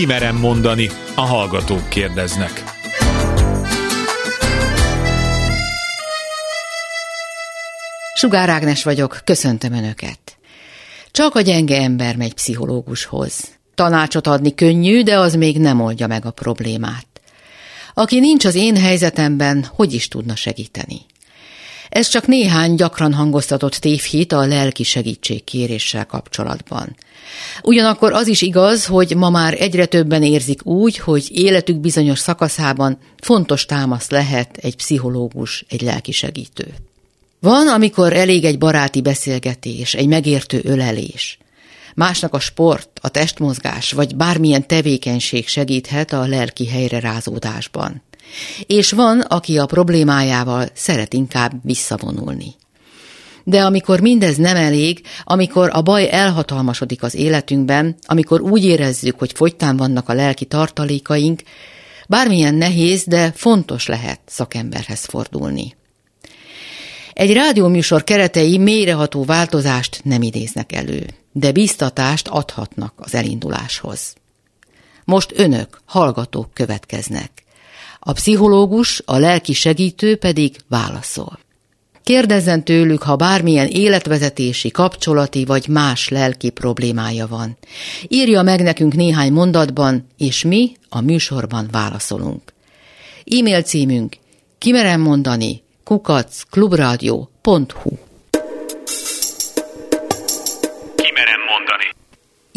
kimerem mondani, a hallgatók kérdeznek. Sugár Ágnes vagyok, köszöntöm Önöket. Csak a gyenge ember megy pszichológushoz. Tanácsot adni könnyű, de az még nem oldja meg a problémát. Aki nincs az én helyzetemben, hogy is tudna segíteni? Ez csak néhány gyakran hangoztatott tévhit a lelki segítség kéréssel kapcsolatban. Ugyanakkor az is igaz, hogy ma már egyre többen érzik úgy, hogy életük bizonyos szakaszában fontos támasz lehet egy pszichológus, egy lelki segítő. Van, amikor elég egy baráti beszélgetés, egy megértő ölelés. Másnak a sport, a testmozgás vagy bármilyen tevékenység segíthet a lelki rázódásban. És van, aki a problémájával szeret inkább visszavonulni. De amikor mindez nem elég, amikor a baj elhatalmasodik az életünkben, amikor úgy érezzük, hogy fogytán vannak a lelki tartalékaink, bármilyen nehéz, de fontos lehet szakemberhez fordulni. Egy rádióműsor keretei mélyreható változást nem idéznek elő, de biztatást adhatnak az elinduláshoz. Most önök, hallgatók következnek. A pszichológus, a lelki segítő pedig válaszol. Kérdezzen tőlük, ha bármilyen életvezetési, kapcsolati vagy más lelki problémája van. Írja meg nekünk néhány mondatban, és mi a műsorban válaszolunk. E-mail címünk kimerem mondani Kimerem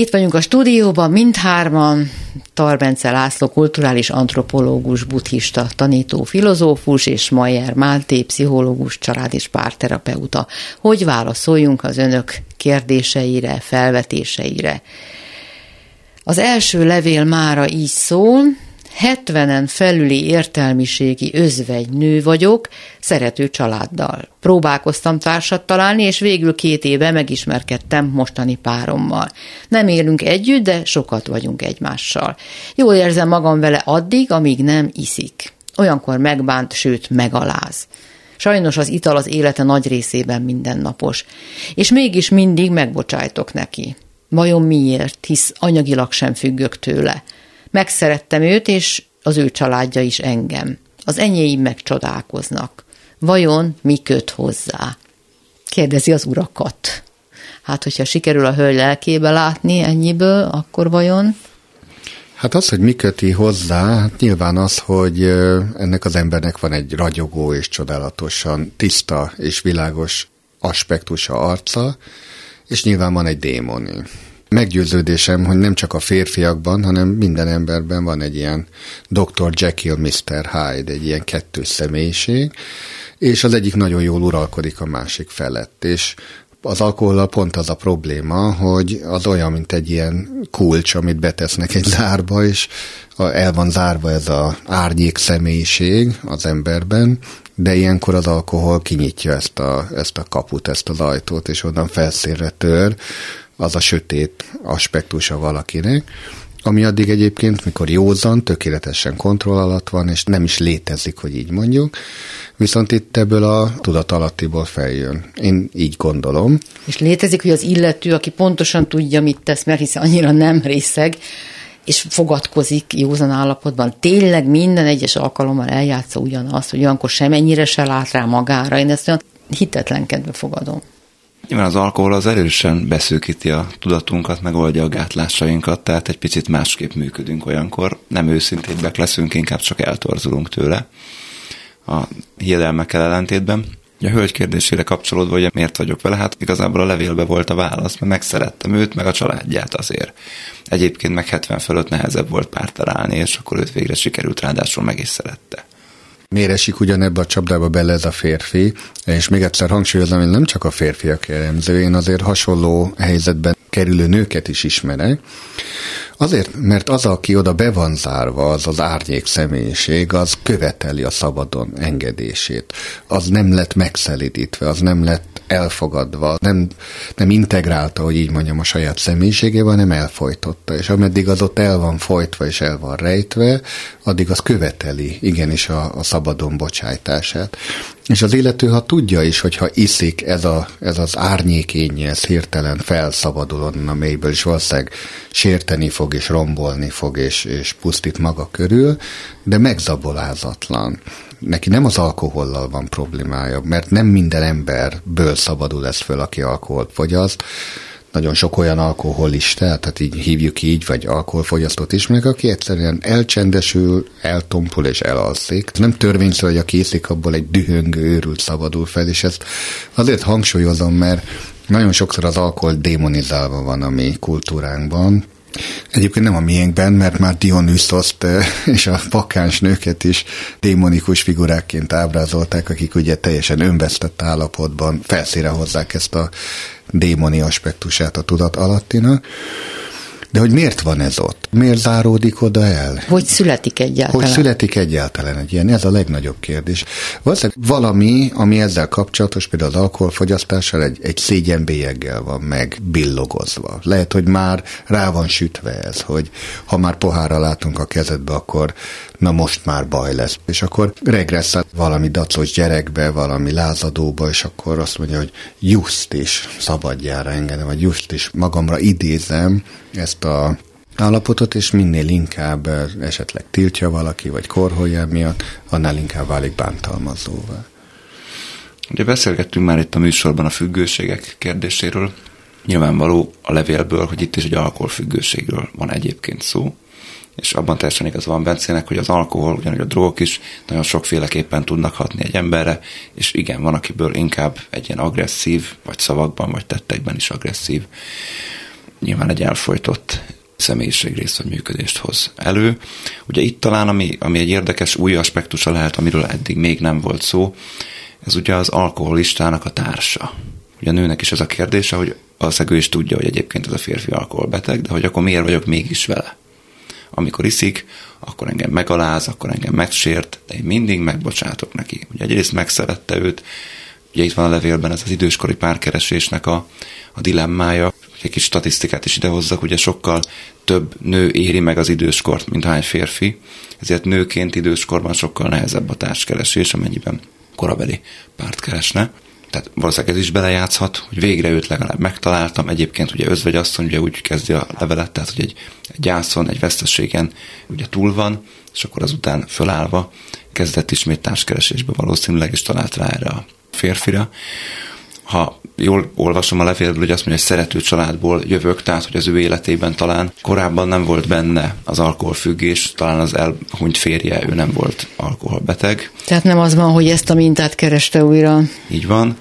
Itt vagyunk a stúdióban, mindhárman, Tarbence László, kulturális antropológus, buddhista, tanító, filozófus, és Majer Málté, pszichológus, család és párterapeuta. Hogy válaszoljunk az önök kérdéseire, felvetéseire? Az első levél mára így szól, 70-en felüli értelmiségi özvegy nő vagyok, szerető családdal. Próbálkoztam társat találni, és végül két éve megismerkedtem mostani párommal. Nem élünk együtt, de sokat vagyunk egymással. Jól érzem magam vele addig, amíg nem iszik. Olyankor megbánt, sőt megaláz. Sajnos az ital az élete nagy részében mindennapos, és mégis mindig megbocsájtok neki. Vajon miért, hisz anyagilag sem függök tőle. Megszerettem őt, és az ő családja is engem. Az enyéim megcsodálkoznak. Vajon mi köt hozzá? Kérdezi az urakat. Hát, hogyha sikerül a hölgy lelkébe látni ennyiből, akkor vajon? Hát az, hogy mi köti hozzá, hát nyilván az, hogy ennek az embernek van egy ragyogó és csodálatosan tiszta és világos aspektusa arca, és nyilván van egy démoni. Meggyőződésem, hogy nem csak a férfiakban, hanem minden emberben van egy ilyen Dr. Jekyll, Mr. Hyde, egy ilyen kettős személyiség, és az egyik nagyon jól uralkodik a másik felett, és az alkohollal pont az a probléma, hogy az olyan, mint egy ilyen kulcs, amit betesznek egy zárba, és el van zárva ez az árnyék személyiség az emberben, de ilyenkor az alkohol kinyitja ezt a, ezt a kaput, ezt az ajtót, és onnan felszínre tör, az a sötét aspektusa valakinek, ami addig egyébként, mikor józan, tökéletesen kontroll alatt van, és nem is létezik, hogy így mondjuk, viszont itt ebből a tudatalattiból feljön. Én így gondolom. És létezik, hogy az illető, aki pontosan tudja, mit tesz, mert hiszen annyira nem részeg, és fogadkozik józan állapotban. Tényleg minden egyes alkalommal eljátsza ugyanazt, hogy olyankor semennyire se lát rá magára. Én ezt olyan hitetlenkedve fogadom. Nyilván az alkohol az erősen beszűkíti a tudatunkat, megoldja a gátlásainkat, tehát egy picit másképp működünk olyankor. Nem őszintébbek leszünk, inkább csak eltorzulunk tőle a hiedelmekkel ellentétben. A hölgy kérdésére kapcsolódva, hogy miért vagyok vele, hát igazából a levélbe volt a válasz, mert megszerettem őt, meg a családját azért. Egyébként meg 70 fölött nehezebb volt párt találni, és akkor őt végre sikerült, ráadásul meg is szerette. Miért esik ugyanebbe a csapdába bele ez a férfi? És még egyszer hangsúlyozom, hogy nem csak a férfiak jellemző, én azért hasonló helyzetben kerülő nőket is ismerek. Azért, mert az, aki oda be van zárva, az az árnyék személyiség, az követeli a szabadon engedését. Az nem lett megszelidítve, az nem lett elfogadva, nem, nem integrálta, hogy így mondjam, a saját személyiségével, hanem elfolytotta. És ameddig az ott el van folytva és el van rejtve, addig az követeli igenis a, a szabadon bocsájtását. És az illető, ha tudja is, hogy ha iszik, ez, a, ez az árnyékénye, ez hirtelen felszabadul onnan a mélyből, és valószínűleg sérteni fog, és rombolni fog, és, és pusztít maga körül, de megzabolázatlan. Neki nem az alkohollal van problémája, mert nem minden emberből szabadul ez föl, aki alkoholt fogyaszt, nagyon sok olyan alkoholista, tehát így hívjuk így, vagy alkoholfogyasztót ismerek, aki egyszerűen elcsendesül, eltompul és elalszik. Nem törvényszerű, hogy aki iszik, abból egy dühöngő őrült szabadul fel, és ezt azért hangsúlyozom, mert nagyon sokszor az alkohol démonizálva van a mi kultúránkban, Egyébként nem a miénkben, mert már Dionysoszt és a pakáns nőket is démonikus figurákként ábrázolták, akik ugye teljesen önvesztett állapotban felszíre hozzák ezt a démoni aspektusát a tudat alattinak. De hogy miért van ez ott? Miért záródik oda el? Hogy születik egyáltalán? Hogy születik egyáltalán egy ilyen? Ez a legnagyobb kérdés. Valószínűleg valami, ami ezzel kapcsolatos, például az alkoholfogyasztással egy, egy szégyenbélyeggel van meg billogozva. Lehet, hogy már rá van sütve ez, hogy ha már pohárra látunk a kezedbe, akkor na most már baj lesz. És akkor regresszál valami dacos gyerekbe, valami lázadóba, és akkor azt mondja, hogy just is szabadjára engedem, vagy just is magamra idézem ezt a állapotot, és minél inkább esetleg tiltja valaki, vagy korholja miatt, annál inkább válik bántalmazóvá. Ugye beszélgettünk már itt a műsorban a függőségek kérdéséről. Nyilvánvaló a levélből, hogy itt is egy alkoholfüggőségről van egyébként szó és abban teljesen igaz van Bencének, hogy az alkohol, ugyanúgy a drogok is nagyon sokféleképpen tudnak hatni egy emberre, és igen, van, akiből inkább egy ilyen agresszív, vagy szavakban, vagy tettekben is agresszív, nyilván egy elfolytott személyiségrész vagy működést hoz elő. Ugye itt talán, ami, ami egy érdekes új aspektusa lehet, amiről eddig még nem volt szó, ez ugye az alkoholistának a társa. Ugye a nőnek is ez a kérdése, hogy valószínűleg ő is tudja, hogy egyébként ez a férfi alkoholbeteg, de hogy akkor miért vagyok mégis vele amikor iszik, akkor engem megaláz, akkor engem megsért, de én mindig megbocsátok neki. Ugye egyrészt megszerette őt, ugye itt van a levélben ez az időskori párkeresésnek a, a dilemmája, egy kis statisztikát is idehozzak, ugye sokkal több nő éri meg az időskort, mint hány férfi, ezért nőként időskorban sokkal nehezebb a társkeresés, amennyiben korabeli párt keresne tehát valószínűleg ez is belejátszhat, hogy végre őt legalább megtaláltam. Egyébként ugye özvegy asszony ugye úgy kezdi a levelet, tehát hogy egy, egy gyászon, egy veszteségen ugye túl van, és akkor azután fölállva kezdett ismét társkeresésbe valószínűleg, és talált rá erre a férfira. Ha jól olvasom a levélből, hogy azt mondja, hogy szerető családból jövök, tehát hogy az ő életében talán korábban nem volt benne az alkoholfüggés, talán az elhunyt férje, ő nem volt alkoholbeteg. Tehát nem az van, hogy ezt a mintát kereste újra. Így van.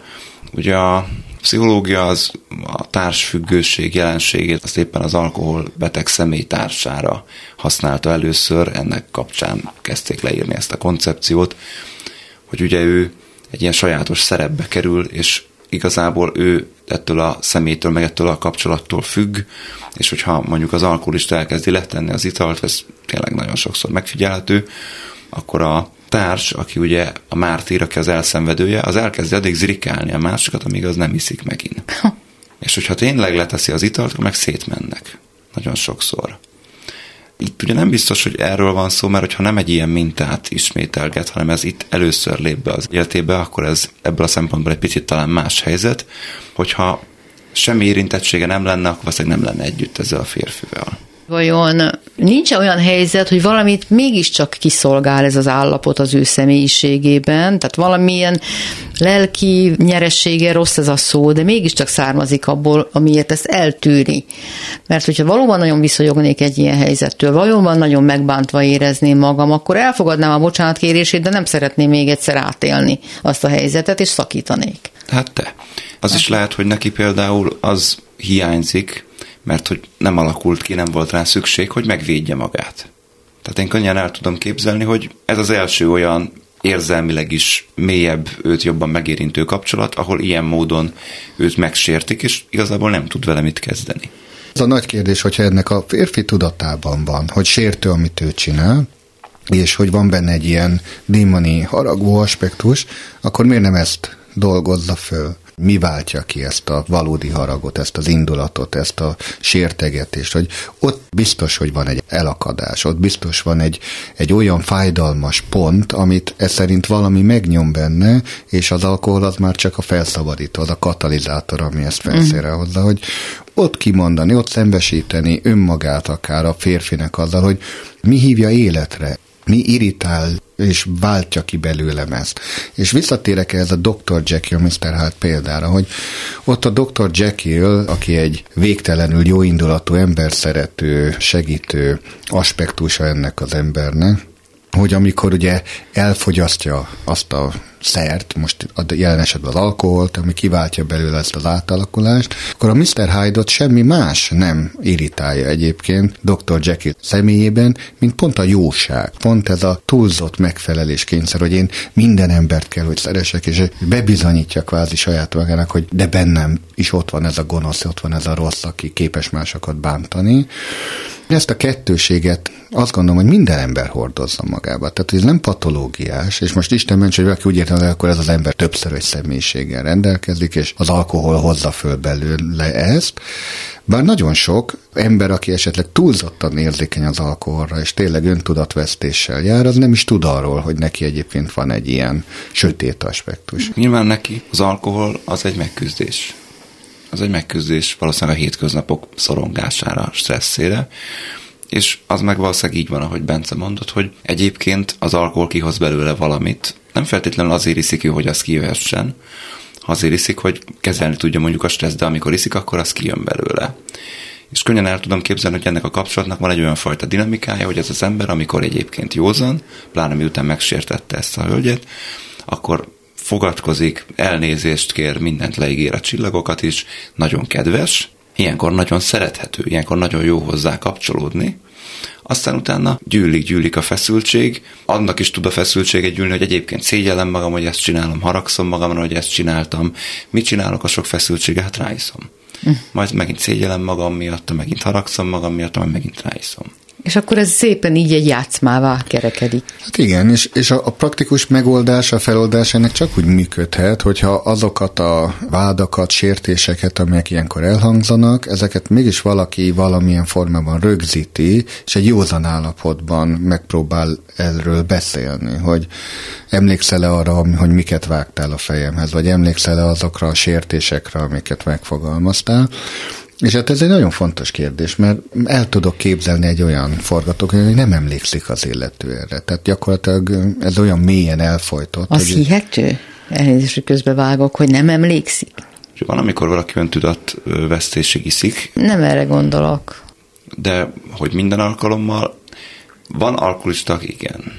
Ugye a pszichológia az a társfüggőség jelenségét azt éppen az alkoholbeteg személy társára használta először, ennek kapcsán kezdték leírni ezt a koncepciót, hogy ugye ő egy ilyen sajátos szerepbe kerül, és igazából ő ettől a személytől, meg ettől a kapcsolattól függ, és hogyha mondjuk az alkoholista elkezdi letenni az italt, ez tényleg nagyon sokszor megfigyelhető, akkor a társ, aki ugye a mártír, aki az elszenvedője, az elkezdi addig zrikálni a másikat, amíg az nem iszik megint. és hogyha tényleg leteszi az italt, akkor meg szétmennek. Nagyon sokszor. Itt ugye nem biztos, hogy erről van szó, mert hogyha nem egy ilyen mintát ismételget, hanem ez itt először lép be az életébe, akkor ez ebből a szempontból egy picit talán más helyzet. Hogyha semmi érintettsége nem lenne, akkor valószínűleg nem lenne együtt ezzel a férfivel. Vajon nincs olyan helyzet, hogy valamit mégiscsak kiszolgál ez az állapot az ő személyiségében, tehát valamilyen lelki nyeressége, rossz ez a szó, de mégiscsak származik abból, amiért ezt eltűri. Mert hogyha valóban nagyon viszonyognék egy ilyen helyzettől, valóban nagyon megbántva érezném magam, akkor elfogadnám a bocsánatkérését, de nem szeretném még egyszer átélni azt a helyzetet, és szakítanék. Hát te. Az is lehet, hogy neki például az hiányzik, mert hogy nem alakult ki, nem volt rá szükség, hogy megvédje magát. Tehát én könnyen el tudom képzelni, hogy ez az első olyan érzelmileg is mélyebb, őt jobban megérintő kapcsolat, ahol ilyen módon őt megsértik, és igazából nem tud vele mit kezdeni. Ez a nagy kérdés, hogyha ennek a férfi tudatában van, hogy sértő, amit ő csinál, és hogy van benne egy ilyen démoni haragú aspektus, akkor miért nem ezt dolgozza föl? Mi váltja ki ezt a valódi haragot, ezt az indulatot, ezt a sértegetést, hogy ott biztos, hogy van egy elakadás, ott biztos van egy, egy olyan fájdalmas pont, amit ez szerint valami megnyom benne, és az alkohol az már csak a felszabadító, az a katalizátor, ami ezt felszére hozza, hogy ott kimondani, ott szembesíteni önmagát akár a férfinek azzal, hogy mi hívja életre, mi irritál és váltja ki belőlem ezt. És visszatérek ehhez a Dr. Jekyll, Mr. Hyde példára, hogy ott a Dr. Jekyll, aki egy végtelenül jóindulatú, emberszerető, segítő aspektusa ennek az embernek, hogy amikor ugye elfogyasztja azt a szert, most a jelen esetben az alkoholt, ami kiváltja belőle ezt az átalakulást, akkor a Mr. Hyde-ot semmi más nem irritálja egyébként Dr. Jekyll személyében, mint pont a jóság, pont ez a túlzott megfelelés kényszer, hogy én minden embert kell, hogy szeresek, és bebizonyítja kvázi saját magának, hogy de bennem is ott van ez a gonosz, ott van ez a rossz, aki képes másokat bántani. Ezt a kettőséget azt gondolom, hogy minden ember hordozza magába. Tehát ez nem patológiás, és most Isten ments, hogy valaki úgy értem, hogy akkor ez az ember többszörös személyiséggel rendelkezik, és az alkohol hozza föl belőle ezt. Bár nagyon sok ember, aki esetleg túlzottan érzékeny az alkoholra, és tényleg öntudatvesztéssel jár, az nem is tud arról, hogy neki egyébként van egy ilyen sötét aspektus. Nyilván neki az alkohol az egy megküzdés. Az egy megküzdés valószínűleg a hétköznapok szorongására, stresszére, és az meg valószínűleg így van, ahogy Bence mondott, hogy egyébként az alkohol kihoz belőle valamit, nem feltétlenül azért iszik ő, hogy az kijöhessen, azért iszik, hogy kezelni tudja mondjuk a stressz, de amikor iszik, akkor az kijön belőle. És könnyen el tudom képzelni, hogy ennek a kapcsolatnak van egy olyan fajta dinamikája, hogy ez az ember, amikor egyébként józan, pláne miután megsértette ezt a hölgyet, akkor fogadkozik, elnézést kér, mindent leígér a csillagokat is, nagyon kedves, ilyenkor nagyon szerethető, ilyenkor nagyon jó hozzá kapcsolódni, aztán utána gyűlik, gyűlik a feszültség, annak is tud a feszültsége gyűlni, hogy egyébként szégyellem magam, hogy ezt csinálom, haragszom magamra, hogy ezt csináltam. Mit csinálok a sok feszültsége? Hát ráiszom. Hm. Majd megint szégyellem magam miatt, megint haragszom magam miatt, majd megint ráiszom. És akkor ez szépen így egy játszmává kerekedik. Hát igen, és, és a, a praktikus megoldás, a feloldás ennek csak úgy működhet, hogyha azokat a vádakat, sértéseket, amelyek ilyenkor elhangzanak, ezeket mégis valaki valamilyen formában rögzíti, és egy józan állapotban megpróbál erről beszélni, hogy emlékszel-e arra, hogy miket vágtál a fejemhez, vagy emlékszel-e azokra a sértésekre, amiket megfogalmaztál, és hát ez egy nagyon fontos kérdés, mert el tudok képzelni egy olyan forgatókönyvet, hogy nem emlékszik az illető erre. Tehát gyakorlatilag ez olyan mélyen elfolytott. Az hogy hihető? Elnézést, hogy közbevágok, hogy nem emlékszik. És van, amikor valaki öntudat vesztésig iszik. Nem erre gondolok. De hogy minden alkalommal van alkoholistak, igen.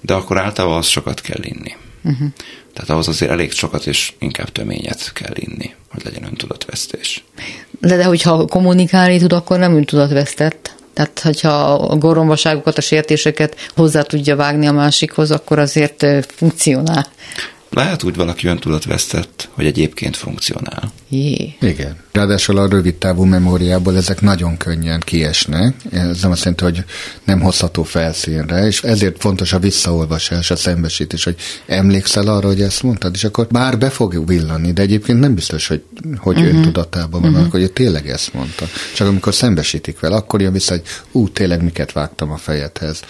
De akkor általában az sokat kell inni. Uh-huh. Tehát ahhoz azért elég sokat és inkább töményet kell inni, hogy legyen öntudatvesztés. De, de hogyha kommunikálni tud, akkor nem öntudatvesztett. Tehát, hogyha a gorombaságokat, a sértéseket hozzá tudja vágni a másikhoz, akkor azért funkcionál. Lehet úgy valaki öntudatvesztett, hogy egyébként funkcionál. Jé. Igen. Ráadásul a rövid távú memóriából ezek nagyon könnyen kiesnek. Ez nem azt jelenti, hogy nem hozható felszínre, és ezért fontos a visszaolvasás, a szembesítés, hogy emlékszel arra, hogy ezt mondtad, és akkor bár be fog villani, de egyébként nem biztos, hogy, hogy uh-huh. öntudatában van, uh-huh. hogy tényleg ezt mondta. Csak amikor szembesítik vele, akkor jön vissza, hogy ú, tényleg miket vágtam a fejedhez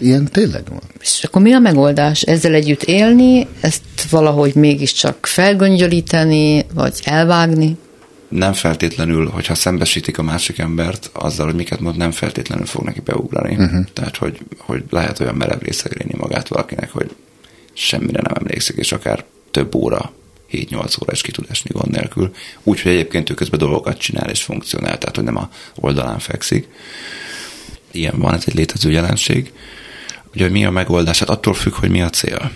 ilyen tényleg van. És akkor mi a megoldás? Ezzel együtt élni, ezt valahogy mégiscsak felgöngyölíteni, vagy elvágni? Nem feltétlenül, hogyha szembesítik a másik embert azzal, hogy miket mond, nem feltétlenül fog neki beugrani. Uh-huh. Tehát, hogy, hogy lehet olyan merev részegréni magát valakinek, hogy semmire nem emlékszik, és akár több óra 7-8 óra is ki tud esni gond nélkül. Úgyhogy egyébként ő közben dolgokat csinál és funkcionál, tehát hogy nem a oldalán fekszik. Ilyen van, ez egy létező jelenség. Ugye, mi a megoldás? Hát attól függ, hogy mi a cél.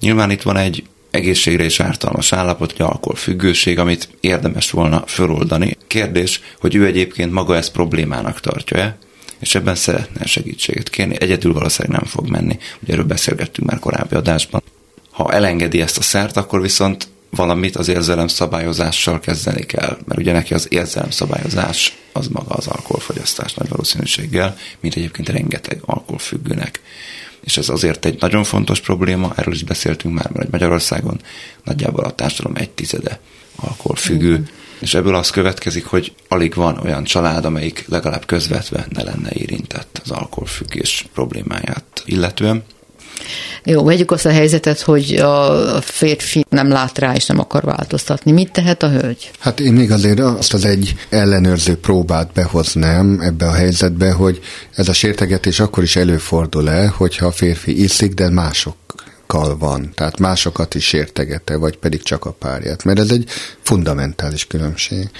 Nyilván itt van egy egészségre is ártalmas állapot, egy alkoholfüggőség, amit érdemes volna föloldani. Kérdés, hogy ő egyébként maga ezt problémának tartja-e, és ebben szeretne segítséget kérni. Egyedül valószínűleg nem fog menni. Ugye erről beszélgettünk már korábbi adásban. Ha elengedi ezt a szert, akkor viszont valamit az érzelem szabályozással kezdeni kell, mert ugye neki az érzelem szabályozás az maga az alkoholfogyasztás nagy valószínűséggel, mint egyébként rengeteg alkoholfüggőnek. és ez azért egy nagyon fontos probléma, erről is beszéltünk már, mert Magyarországon nagyjából a társadalom egy tizede alkoholfüggő, mm. és ebből az következik, hogy alig van olyan család, amelyik legalább közvetve ne lenne érintett az alkoholfüggés problémáját illetően. Jó, vegyük azt a helyzetet, hogy a férfi nem lát rá és nem akar változtatni. Mit tehet a hölgy? Hát én még azért azt az egy ellenőrző próbát behoznám ebbe a helyzetbe, hogy ez a sértegetés akkor is előfordul-e, hogyha a férfi iszik, de mások másokkal van, tehát másokat is értegete, vagy pedig csak a párját, mert ez egy fundamentális különbség.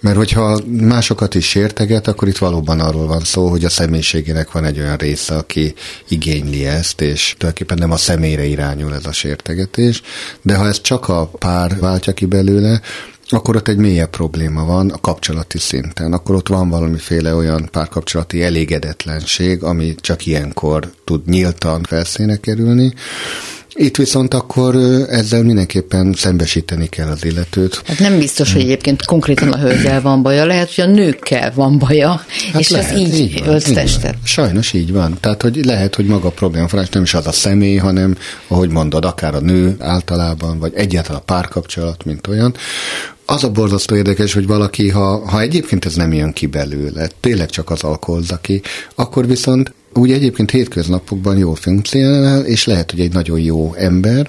Mert hogyha másokat is sérteget, akkor itt valóban arról van szó, hogy a személyiségének van egy olyan része, aki igényli ezt, és tulajdonképpen nem a személyre irányul ez a sértegetés, de ha ez csak a pár váltja ki belőle, akkor ott egy mélyebb probléma van a kapcsolati szinten. Akkor ott van valamiféle olyan párkapcsolati elégedetlenség, ami csak ilyenkor tud nyíltan felszíne kerülni. Itt viszont akkor ezzel mindenképpen szembesíteni kell az illetőt. Hát nem biztos, hogy egyébként konkrétan a hölgyel van baja, lehet, hogy a nőkkel van baja, hát és lehet, ez így, így ölt testet. Sajnos így van. Tehát, hogy lehet, hogy maga a probléma nem is az a személy, hanem, ahogy mondod, akár a nő általában, vagy egyáltalán a párkapcsolat, mint olyan, az a borzasztó érdekes, hogy valaki, ha, ha egyébként ez nem jön ki belőle, tényleg csak az alkohol ki, akkor viszont úgy egyébként hétköznapokban jól funkcionál, és lehet, hogy egy nagyon jó ember,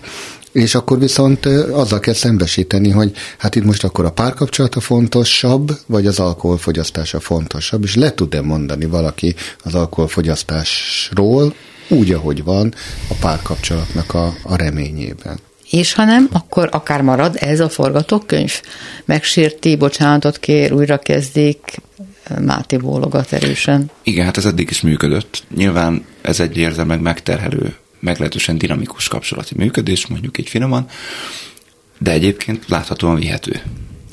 és akkor viszont azzal kell szembesíteni, hogy hát itt most akkor a párkapcsolata fontosabb, vagy az alkoholfogyasztása fontosabb, és le tud-e mondani valaki az alkoholfogyasztásról úgy, ahogy van a párkapcsolatnak a, a reményében és ha nem, akkor akár marad ez a forgatókönyv. Megsérti, bocsánatot kér, újra kezdik, Máté bólogat erősen. Igen, hát ez eddig is működött. Nyilván ez egy érzelmek megterhelő, meglehetősen dinamikus kapcsolati működés, mondjuk így finoman, de egyébként láthatóan vihető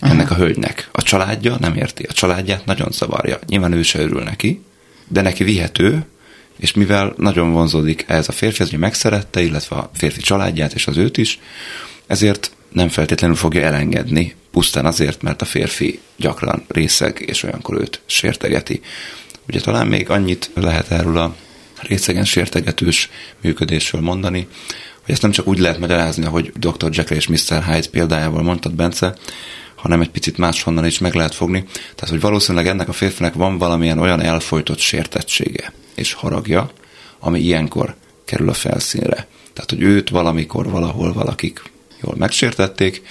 Aha. ennek a hölgynek. A családja nem érti, a családját nagyon zavarja. Nyilván ő se örül neki, de neki vihető, és mivel nagyon vonzódik ez a férfi, ez megszerette, illetve a férfi családját és az őt is, ezért nem feltétlenül fogja elengedni, pusztán azért, mert a férfi gyakran részeg, és olyankor őt sértegeti. Ugye talán még annyit lehet erről a részegen sértegetős működésről mondani, hogy ezt nem csak úgy lehet magyarázni, ahogy Dr. Jekyll és Mr. Hyde példájával mondtad, Bence, hanem egy picit máshonnan is meg lehet fogni. Tehát, hogy valószínűleg ennek a férfinek van valamilyen olyan elfolytott sértettsége és haragja, ami ilyenkor kerül a felszínre. Tehát, hogy őt valamikor, valahol valakik jól megsértették,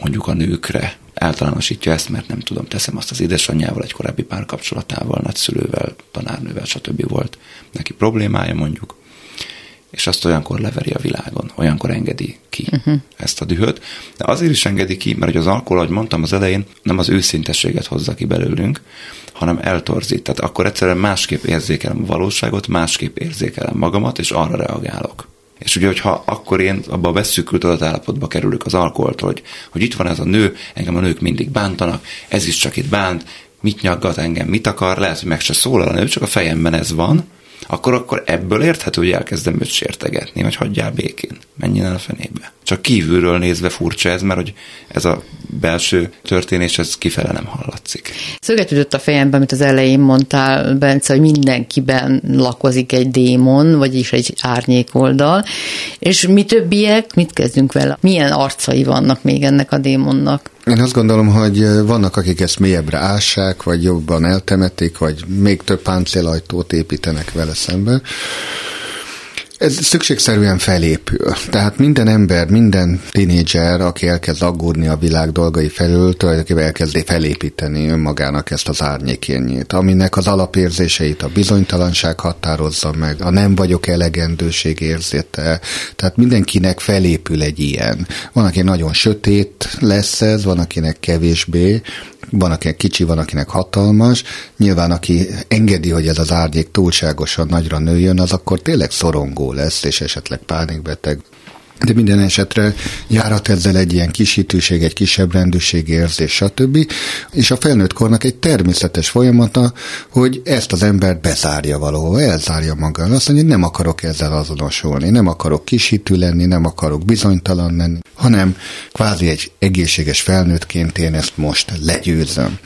mondjuk a nőkre általánosítja ezt, mert nem tudom, teszem azt az édesanyjával, egy korábbi párkapcsolatával, nagyszülővel, tanárnővel, stb. volt neki problémája mondjuk, és azt olyankor leveri a világon, olyankor engedi ki uh-huh. ezt a dühöt. De azért is engedi ki, mert hogy az alkohol, ahogy mondtam az elején, nem az őszintességet hozza ki belőlünk, hanem eltorzít. Tehát akkor egyszerűen másképp érzékelem a valóságot, másképp érzékelem magamat, és arra reagálok. És ugye, hogyha akkor én abba a veszűkült adatállapotba kerülök az alkoholtól, hogy, hogy itt van ez a nő, engem a nők mindig bántanak, ez is csak itt bánt, mit nyaggat engem, mit akar, lehet, hogy meg se szólal a nő, csak a fejemben ez van, akkor, akkor ebből érthető, hogy elkezdem őt sértegetni, hogy hagyjál békén, menjen el a fenébe. Csak kívülről nézve furcsa ez, mert hogy ez a belső történés, ez kifele nem hallatszik. Szöget a fejembe, amit az elején mondtál, Bence, hogy mindenkiben lakozik egy démon, vagyis egy árnyék oldal, és mi többiek, mit kezdünk vele? Milyen arcai vannak még ennek a démonnak? Én azt gondolom, hogy vannak, akik ezt mélyebbre ássák, vagy jobban eltemetik, vagy még több páncélajtót építenek vele szemben. Ez szükségszerűen felépül. Tehát minden ember, minden tinédzser, aki elkezd aggódni a világ dolgai felől, tulajdonképpen elkezdi felépíteni önmagának ezt az árnyékényét, aminek az alapérzéseit a bizonytalanság határozza meg, a nem vagyok elegendőség érzete. Tehát mindenkinek felépül egy ilyen. Van, aki nagyon sötét lesz ez, van, akinek kevésbé, van, akinek kicsi, van, akinek hatalmas. Nyilván, aki engedi, hogy ez az árnyék túlságosan nagyra nőjön, az akkor tényleg szorongó lesz, és esetleg pánikbeteg. De minden esetre járat ezzel egy ilyen kisítőség, egy kisebb rendőrség érzés, stb. És a felnőtt kornak egy természetes folyamata, hogy ezt az embert bezárja valahova, elzárja maga. Azt mondja, hogy nem akarok ezzel azonosulni, nem akarok kisítő lenni, nem akarok bizonytalan lenni, hanem kvázi egy egészséges felnőttként én ezt most legyőzöm.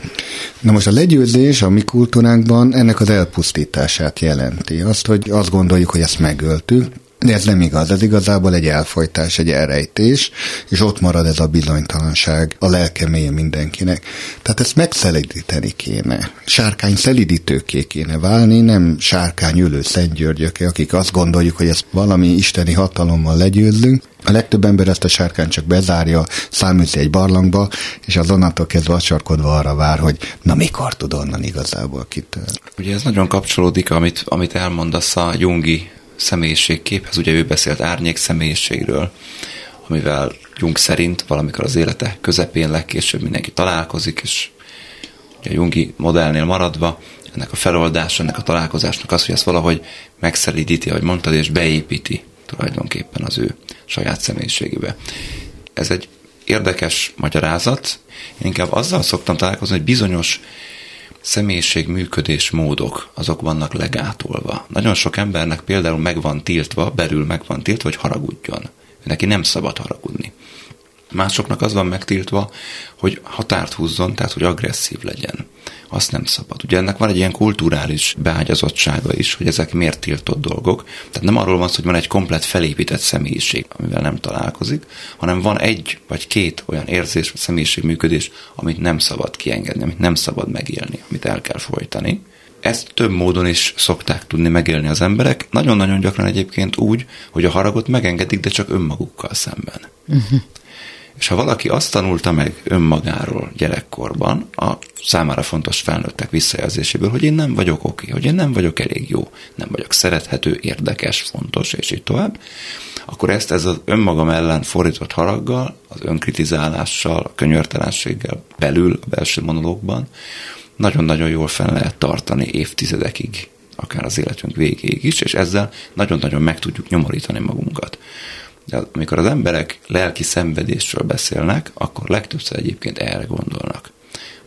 Na most a legyőzés a mi kultúránkban ennek az elpusztítását jelenti. Azt, hogy azt gondoljuk, hogy ezt megöltük, de ez nem igaz, ez igazából egy elfolytás, egy elrejtés, és ott marad ez a bizonytalanság a lelke mindenkinek. Tehát ezt megszelidíteni kéne. Sárkány szelidítőké kéne válni, nem sárkány ülő szentgyörgyöke, akik azt gondoljuk, hogy ezt valami isteni hatalommal legyőzzünk, a legtöbb ember ezt a sárkány csak bezárja, száműzi egy barlangba, és azonnantól kezdve acsarkodva arra vár, hogy na mikor tud onnan igazából kitől. Ugye ez nagyon kapcsolódik, amit, amit elmondasz a Jungi személyiségképhez. Ugye ő beszélt árnyék személyiségről, amivel Jung szerint valamikor az élete közepén legkésőbb mindenki találkozik, és ugye a Jungi modellnél maradva, ennek a feloldása, ennek a találkozásnak az, hogy ezt valahogy megszelidíti, ahogy mondtad, és beépíti tulajdonképpen az ő saját személyiségébe. Ez egy érdekes magyarázat. Én inkább azzal szoktam találkozni, hogy bizonyos személyiség működés módok, azok vannak legátolva. Nagyon sok embernek például meg van tiltva, belül meg van tiltva, hogy haragudjon. Neki nem szabad haragudni. Másoknak az van megtiltva, hogy határt húzzon, tehát hogy agresszív legyen. Azt nem szabad. Ugye ennek van egy ilyen kulturális beágyazottsága is, hogy ezek miért tiltott dolgok. Tehát nem arról van szó, hogy van egy komplet felépített személyiség, amivel nem találkozik, hanem van egy vagy két olyan érzés vagy személyiségműködés, amit nem szabad kiengedni, amit nem szabad megélni, amit el kell folytani. Ezt több módon is szokták tudni megélni az emberek. Nagyon-nagyon gyakran egyébként úgy, hogy a haragot megengedik, de csak önmagukkal szemben. Uh-huh. És ha valaki azt tanulta meg önmagáról gyerekkorban, a számára fontos felnőttek visszajelzéséből, hogy én nem vagyok oké, hogy én nem vagyok elég jó, nem vagyok szerethető, érdekes, fontos, és így tovább, akkor ezt ez az önmagam ellen fordított haraggal, az önkritizálással, a könyörtelenséggel belül, a belső monológban nagyon-nagyon jól fel lehet tartani évtizedekig, akár az életünk végéig is, és ezzel nagyon-nagyon meg tudjuk nyomorítani magunkat. De amikor az emberek lelki szenvedésről beszélnek, akkor legtöbbször egyébként erre gondolnak.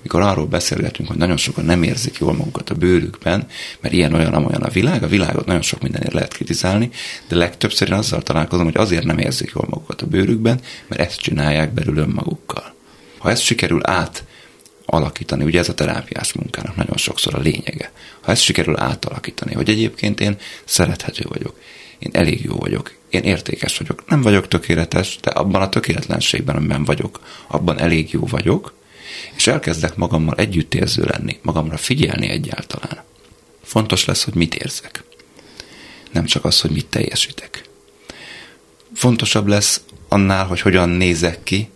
Mikor arról beszélgetünk, hogy nagyon sokan nem érzik jól magukat a bőrükben, mert ilyen olyan, amolyan a világ, a világot nagyon sok mindenért lehet kritizálni, de legtöbbször én azzal találkozom, hogy azért nem érzik jól magukat a bőrükben, mert ezt csinálják belül önmagukkal. Ha ezt sikerül át alakítani, ugye ez a terápiás munkának nagyon sokszor a lényege. Ha ezt sikerül átalakítani, hogy egyébként én szerethető vagyok, én elég jó vagyok, én értékes vagyok. Nem vagyok tökéletes, de abban a tökéletlenségben, amiben vagyok, abban elég jó vagyok, és elkezdek magammal együttérző lenni, magamra figyelni egyáltalán. Fontos lesz, hogy mit érzek. Nem csak az, hogy mit teljesítek. Fontosabb lesz annál, hogy hogyan nézek ki,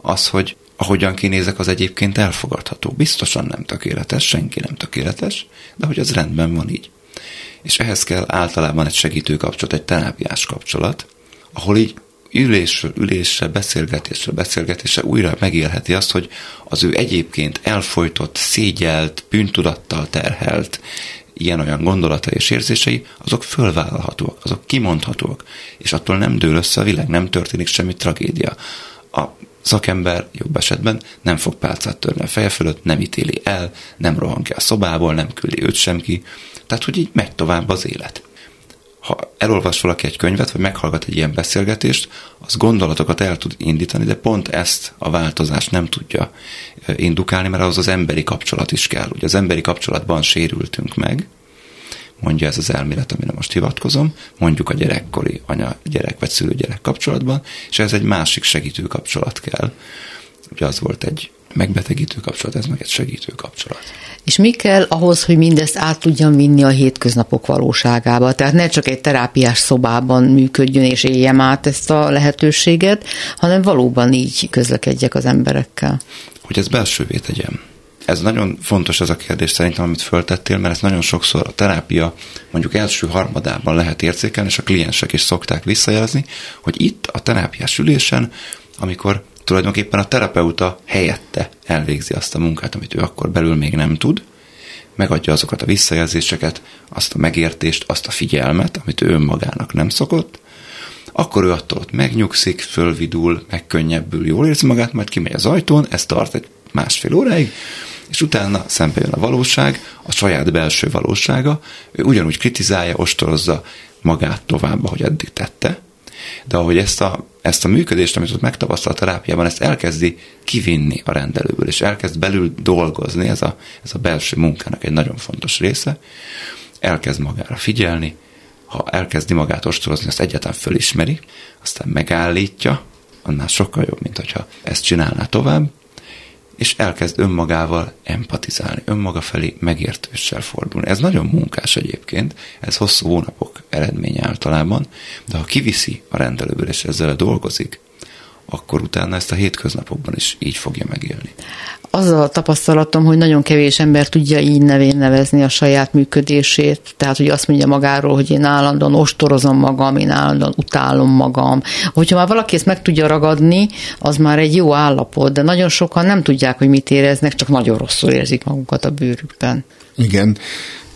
az, hogy ahogyan kinézek, az egyébként elfogadható. Biztosan nem tökéletes, senki nem tökéletes, de hogy az rendben van így és ehhez kell általában egy segítő kapcsolat, egy terápiás kapcsolat, ahol így ülésről ülésre, beszélgetésre, beszélgetésre újra megélheti azt, hogy az ő egyébként elfolytott, szégyelt, bűntudattal terhelt, ilyen-olyan gondolata és érzései, azok fölvállalhatóak, azok kimondhatóak, és attól nem dől össze a világ, nem történik semmi tragédia. Szakember jobb esetben nem fog pálcát törni a feje fölött, nem ítéli el, nem rohan ki a szobából, nem küldi őt sem ki, tehát, hogy így megy tovább az élet. Ha elolvas valaki egy könyvet, vagy meghallgat egy ilyen beszélgetést, az gondolatokat el tud indítani, de pont ezt a változást nem tudja indukálni, mert ahhoz az emberi kapcsolat is kell. Ugye az emberi kapcsolatban sérültünk meg, mondja ez az elmélet, amire most hivatkozom, mondjuk a gyerekkori anya-gyerek vagy szülő-gyerek kapcsolatban, és ez egy másik segítő kapcsolat kell. Ugye az volt egy megbetegítő kapcsolat, ez meg egy segítő kapcsolat. És mi kell ahhoz, hogy mindezt át tudjam vinni a hétköznapok valóságába? Tehát ne csak egy terápiás szobában működjön és éljem át ezt a lehetőséget, hanem valóban így közlekedjek az emberekkel. Hogy ez belsővé tegyem. Ez nagyon fontos ez a kérdés szerintem, amit föltettél, mert ez nagyon sokszor a terápia mondjuk első harmadában lehet érzékelni, és a kliensek is szokták visszajelezni, hogy itt a terápiás ülésen, amikor tulajdonképpen a terapeuta helyette elvégzi azt a munkát, amit ő akkor belül még nem tud, megadja azokat a visszajelzéseket, azt a megértést, azt a figyelmet, amit ő önmagának nem szokott, akkor ő attól ott megnyugszik, fölvidul, megkönnyebbül, jól érzi magát, majd kimegy az ajtón, ez tart egy másfél óráig, és utána szembe jön a valóság, a saját belső valósága, ő ugyanúgy kritizálja, ostorozza magát tovább, ahogy eddig tette, de ahogy ezt a, ezt a működést, amit ott megtapasztal a terápiában, ezt elkezdi kivinni a rendelőből, és elkezd belül dolgozni, ez a, ez a belső munkának egy nagyon fontos része, elkezd magára figyelni, ha elkezdi magát ostorozni, azt egyáltalán fölismeri, aztán megállítja, annál sokkal jobb, mint hogyha ezt csinálná tovább, és elkezd önmagával empatizálni, önmaga felé megértőssel fordulni. Ez nagyon munkás egyébként, ez hosszú hónapok eredménye általában, de ha kiviszi a rendelőből és ezzel dolgozik, akkor utána ezt a hétköznapokban is így fogja megélni. Az a tapasztalatom, hogy nagyon kevés ember tudja így nevén nevezni a saját működését. Tehát, hogy azt mondja magáról, hogy én állandóan ostorozom magam, én állandóan utálom magam. Hogyha már valaki ezt meg tudja ragadni, az már egy jó állapot, de nagyon sokan nem tudják, hogy mit éreznek, csak nagyon rosszul érzik magukat a bőrükben. Igen,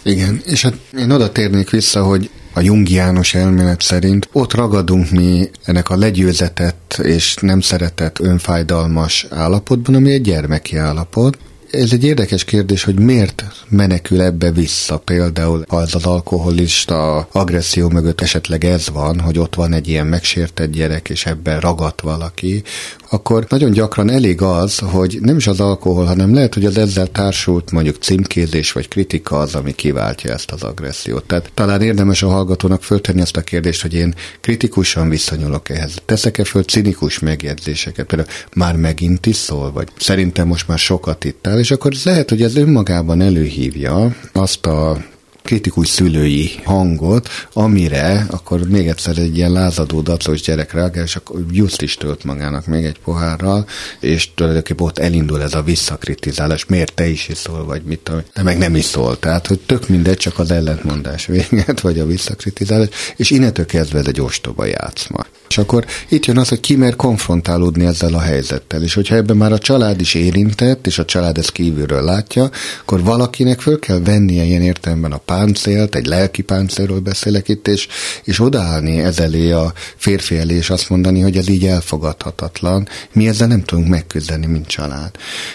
igen, és hát én oda térnék vissza, hogy a jungiános elmélet szerint ott ragadunk mi ennek a legyőzetett és nem szeretett önfájdalmas állapotban, ami egy gyermeki állapot, ez egy érdekes kérdés, hogy miért menekül ebbe vissza például, ha ez az alkoholista agresszió mögött. Esetleg ez van, hogy ott van egy ilyen megsértett gyerek, és ebben ragadt valaki, akkor nagyon gyakran elég az, hogy nem is az alkohol, hanem lehet, hogy az ezzel társult mondjuk címkézés vagy kritika az, ami kiváltja ezt az agressziót. Tehát talán érdemes a hallgatónak föltenni ezt a kérdést, hogy én kritikusan viszonyulok ehhez. Teszek-e föl cinikus megjegyzéseket? Például már megint iszol, vagy szerintem most már sokat ittál, és akkor lehet, hogy ez önmagában előhívja azt a kritikus szülői hangot, amire akkor még egyszer egy ilyen lázadó dacos gyerek reagál, és akkor just is tölt magának még egy pohárral, és tulajdonképpen ott elindul ez a visszakritizálás, miért te is iszol, vagy mit de meg nem iszol. Tehát, hogy tök mindegy, csak az ellentmondás véget, vagy a visszakritizálás, és innentől kezdve ez egy ostoba játszma. És akkor itt jön az, hogy ki mer konfrontálódni ezzel a helyzettel. És hogyha ebben már a család is érintett, és a család ezt kívülről látja, akkor valakinek föl kell vennie ilyen értelemben a páncélt, egy lelki páncélról beszélek itt, és, és odaállni ez elé a férfi elé, és azt mondani, hogy ez így elfogadhatatlan. Mi ezzel nem tudunk megküzdeni, mint család.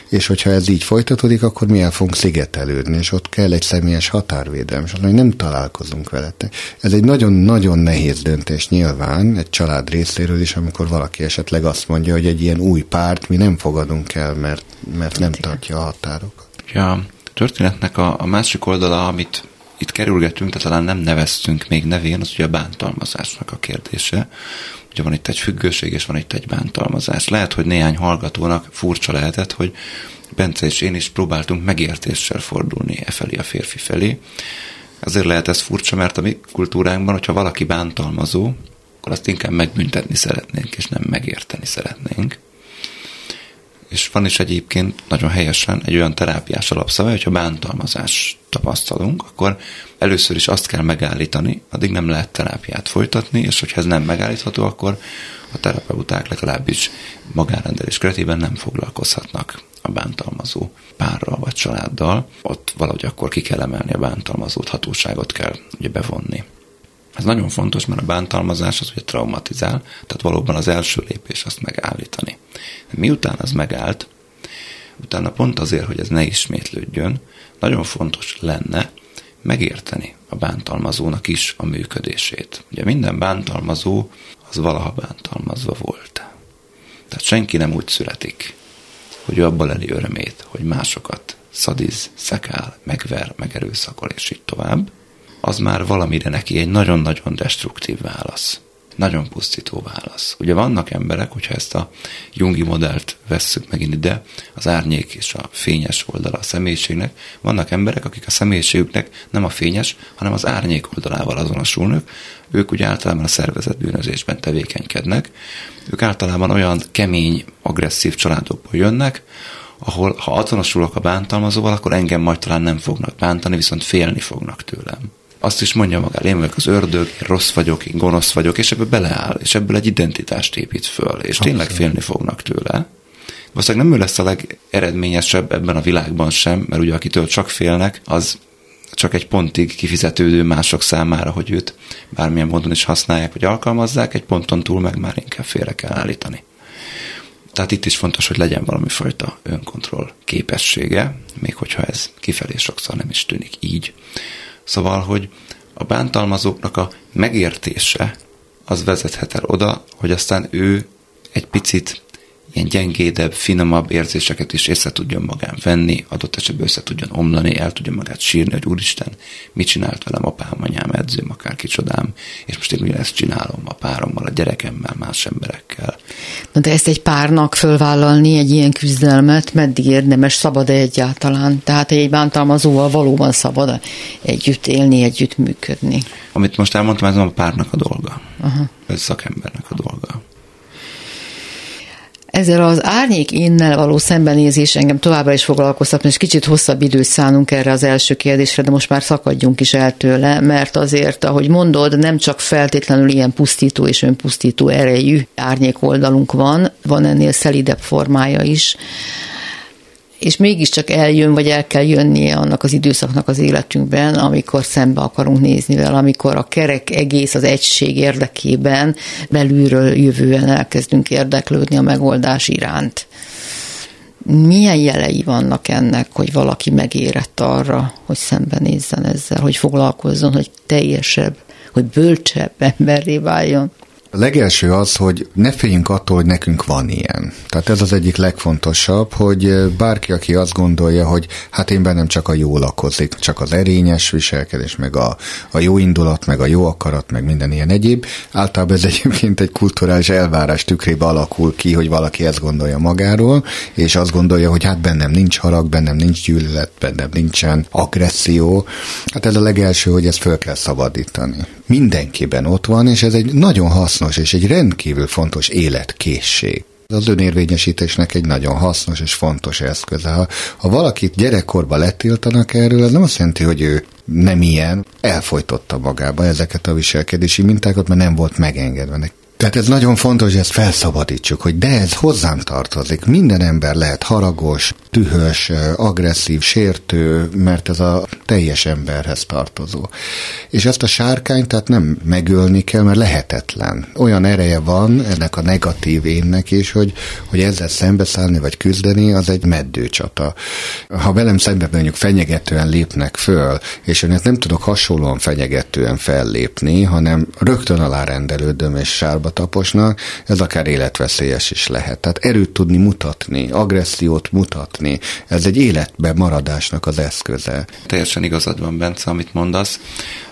És hogyha ez így folytatódik, akkor mi el fogunk szigetelődni, és ott kell egy személyes határvédelem, és hogy nem találkozunk veletek. Ez egy nagyon-nagyon nehéz döntés nyilván, egy család család részéről is, amikor valaki esetleg azt mondja, hogy egy ilyen új párt mi nem fogadunk el, mert, mert nem tartja a határokat. Ja, a történetnek a, a másik oldala, amit itt kerülgetünk, de talán nem neveztünk még nevén, az ugye a bántalmazásnak a kérdése. Ugye van itt egy függőség, és van itt egy bántalmazás. Lehet, hogy néhány hallgatónak furcsa lehetett, hogy Bence és én is próbáltunk megértéssel fordulni e felé a férfi felé. Azért lehet ez furcsa, mert a mi kultúránkban, hogyha valaki bántalmazó, akkor azt inkább megbüntetni szeretnénk, és nem megérteni szeretnénk. És van is egyébként nagyon helyesen egy olyan terápiás alapszabály, hogyha bántalmazást tapasztalunk, akkor először is azt kell megállítani, addig nem lehet terápiát folytatni, és hogyha ez nem megállítható, akkor a terapeuták legalábbis magánrendelés keretében nem foglalkozhatnak a bántalmazó párral vagy családdal. Ott valahogy akkor ki kell emelni a bántalmazót, hatóságot kell ugye bevonni. Ez nagyon fontos, mert a bántalmazás az ugye traumatizál, tehát valóban az első lépés azt megállítani. Miután az megállt, utána pont azért, hogy ez ne ismétlődjön, nagyon fontos lenne megérteni a bántalmazónak is a működését. Ugye minden bántalmazó az valaha bántalmazva volt. Tehát senki nem úgy születik, hogy ő abban leli örömét, hogy másokat szadiz, szekál, megver, megerőszakol, és így tovább, az már valamire neki egy nagyon-nagyon destruktív válasz. Nagyon pusztító válasz. Ugye vannak emberek, hogyha ezt a Jungi modellt vesszük megint ide, az árnyék és a fényes oldala a személyiségnek, vannak emberek, akik a személyiségüknek nem a fényes, hanem az árnyék oldalával azonosulnak. Ők ugye általában a szervezet bűnözésben tevékenykednek. Ők általában olyan kemény, agresszív családokból jönnek, ahol ha azonosulok a bántalmazóval, akkor engem majd talán nem fognak bántani, viszont félni fognak tőlem azt is mondja magát, én vagyok az ördög, én rossz vagyok, én gonosz vagyok, és ebből beleáll, és ebből egy identitást épít föl, és tényleg félni fognak tőle. Valószínűleg nem ő lesz a legeredményesebb ebben a világban sem, mert ugye akitől csak félnek, az csak egy pontig kifizetődő mások számára, hogy őt bármilyen módon is használják, vagy alkalmazzák, egy ponton túl meg már inkább félre kell állítani. Tehát itt is fontos, hogy legyen valami fajta önkontroll képessége, még hogyha ez kifelé sokszor nem is tűnik így. Szóval, hogy a bántalmazóknak a megértése az vezethet el oda, hogy aztán ő egy picit ilyen gyengédebb, finomabb érzéseket is észre tudjon magán venni, adott esetben össze tudjon omlani, el tudja magát sírni, hogy úristen, mit csinált velem apám, anyám, edzőm, akár kicsodám, és most én ugyanezt csinálom a párommal, a gyerekemmel, más emberekkel. Na de ezt egy párnak fölvállalni, egy ilyen küzdelmet, meddig érdemes, szabad-e egyáltalán? Tehát egy bántalmazóval valóban szabad együtt élni, együtt működni? Amit most elmondtam, ez a párnak a dolga. Aha. Ez szakembernek a dolga. Ezzel az árnyék énnel való szembenézés engem továbbra is foglalkoztat, és kicsit hosszabb időt szánunk erre az első kérdésre, de most már szakadjunk is el tőle, mert azért, ahogy mondod, nem csak feltétlenül ilyen pusztító és önpusztító erejű árnyék oldalunk van, van ennél szelidebb formája is és mégiscsak eljön, vagy el kell jönnie annak az időszaknak az életünkben, amikor szembe akarunk nézni vele, amikor a kerek egész az egység érdekében belülről jövően elkezdünk érdeklődni a megoldás iránt. Milyen jelei vannak ennek, hogy valaki megérett arra, hogy szembenézzen ezzel, hogy foglalkozzon, hogy teljesebb, hogy bölcsebb emberré váljon? Legelső az, hogy ne féljünk attól, hogy nekünk van ilyen. Tehát ez az egyik legfontosabb, hogy bárki, aki azt gondolja, hogy hát én bennem csak a jó lakozik, csak az erényes viselkedés, meg a, a jó indulat, meg a jó akarat, meg minden ilyen egyéb. Általában ez egyébként egy kulturális elvárás tükrébe alakul ki, hogy valaki ezt gondolja magáról, és azt gondolja, hogy hát bennem nincs harag, bennem nincs gyűlölet, bennem nincsen agresszió. Hát ez a legelső, hogy ezt föl kell szabadítani. Mindenkiben ott van, és ez egy nagyon hasznos hasznos és egy rendkívül fontos életkészség. Az önérvényesítésnek egy nagyon hasznos és fontos eszköze. Ha, ha valakit gyerekkorba letiltanak erről, az nem azt jelenti, hogy ő nem ilyen, elfolytotta magába ezeket a viselkedési mintákat, mert nem volt megengedve. Tehát ez nagyon fontos, hogy ezt felszabadítsuk, hogy de ez hozzám tartozik. Minden ember lehet haragos, dühös, agresszív, sértő, mert ez a teljes emberhez tartozó. És ezt a sárkányt tehát nem megölni kell, mert lehetetlen. Olyan ereje van ennek a negatív énnek is, hogy, hogy ezzel szembeszállni vagy küzdeni, az egy meddőcsata. Ha velem szemben mondjuk fenyegetően lépnek föl, és én nem tudok hasonlóan fenyegetően fellépni, hanem rögtön alárendelődöm és sárba lába taposnak, ez akár életveszélyes is lehet. Tehát erőt tudni mutatni, agressziót mutatni, ez egy életbe maradásnak az eszköze. Teljesen igazad van, Bence, amit mondasz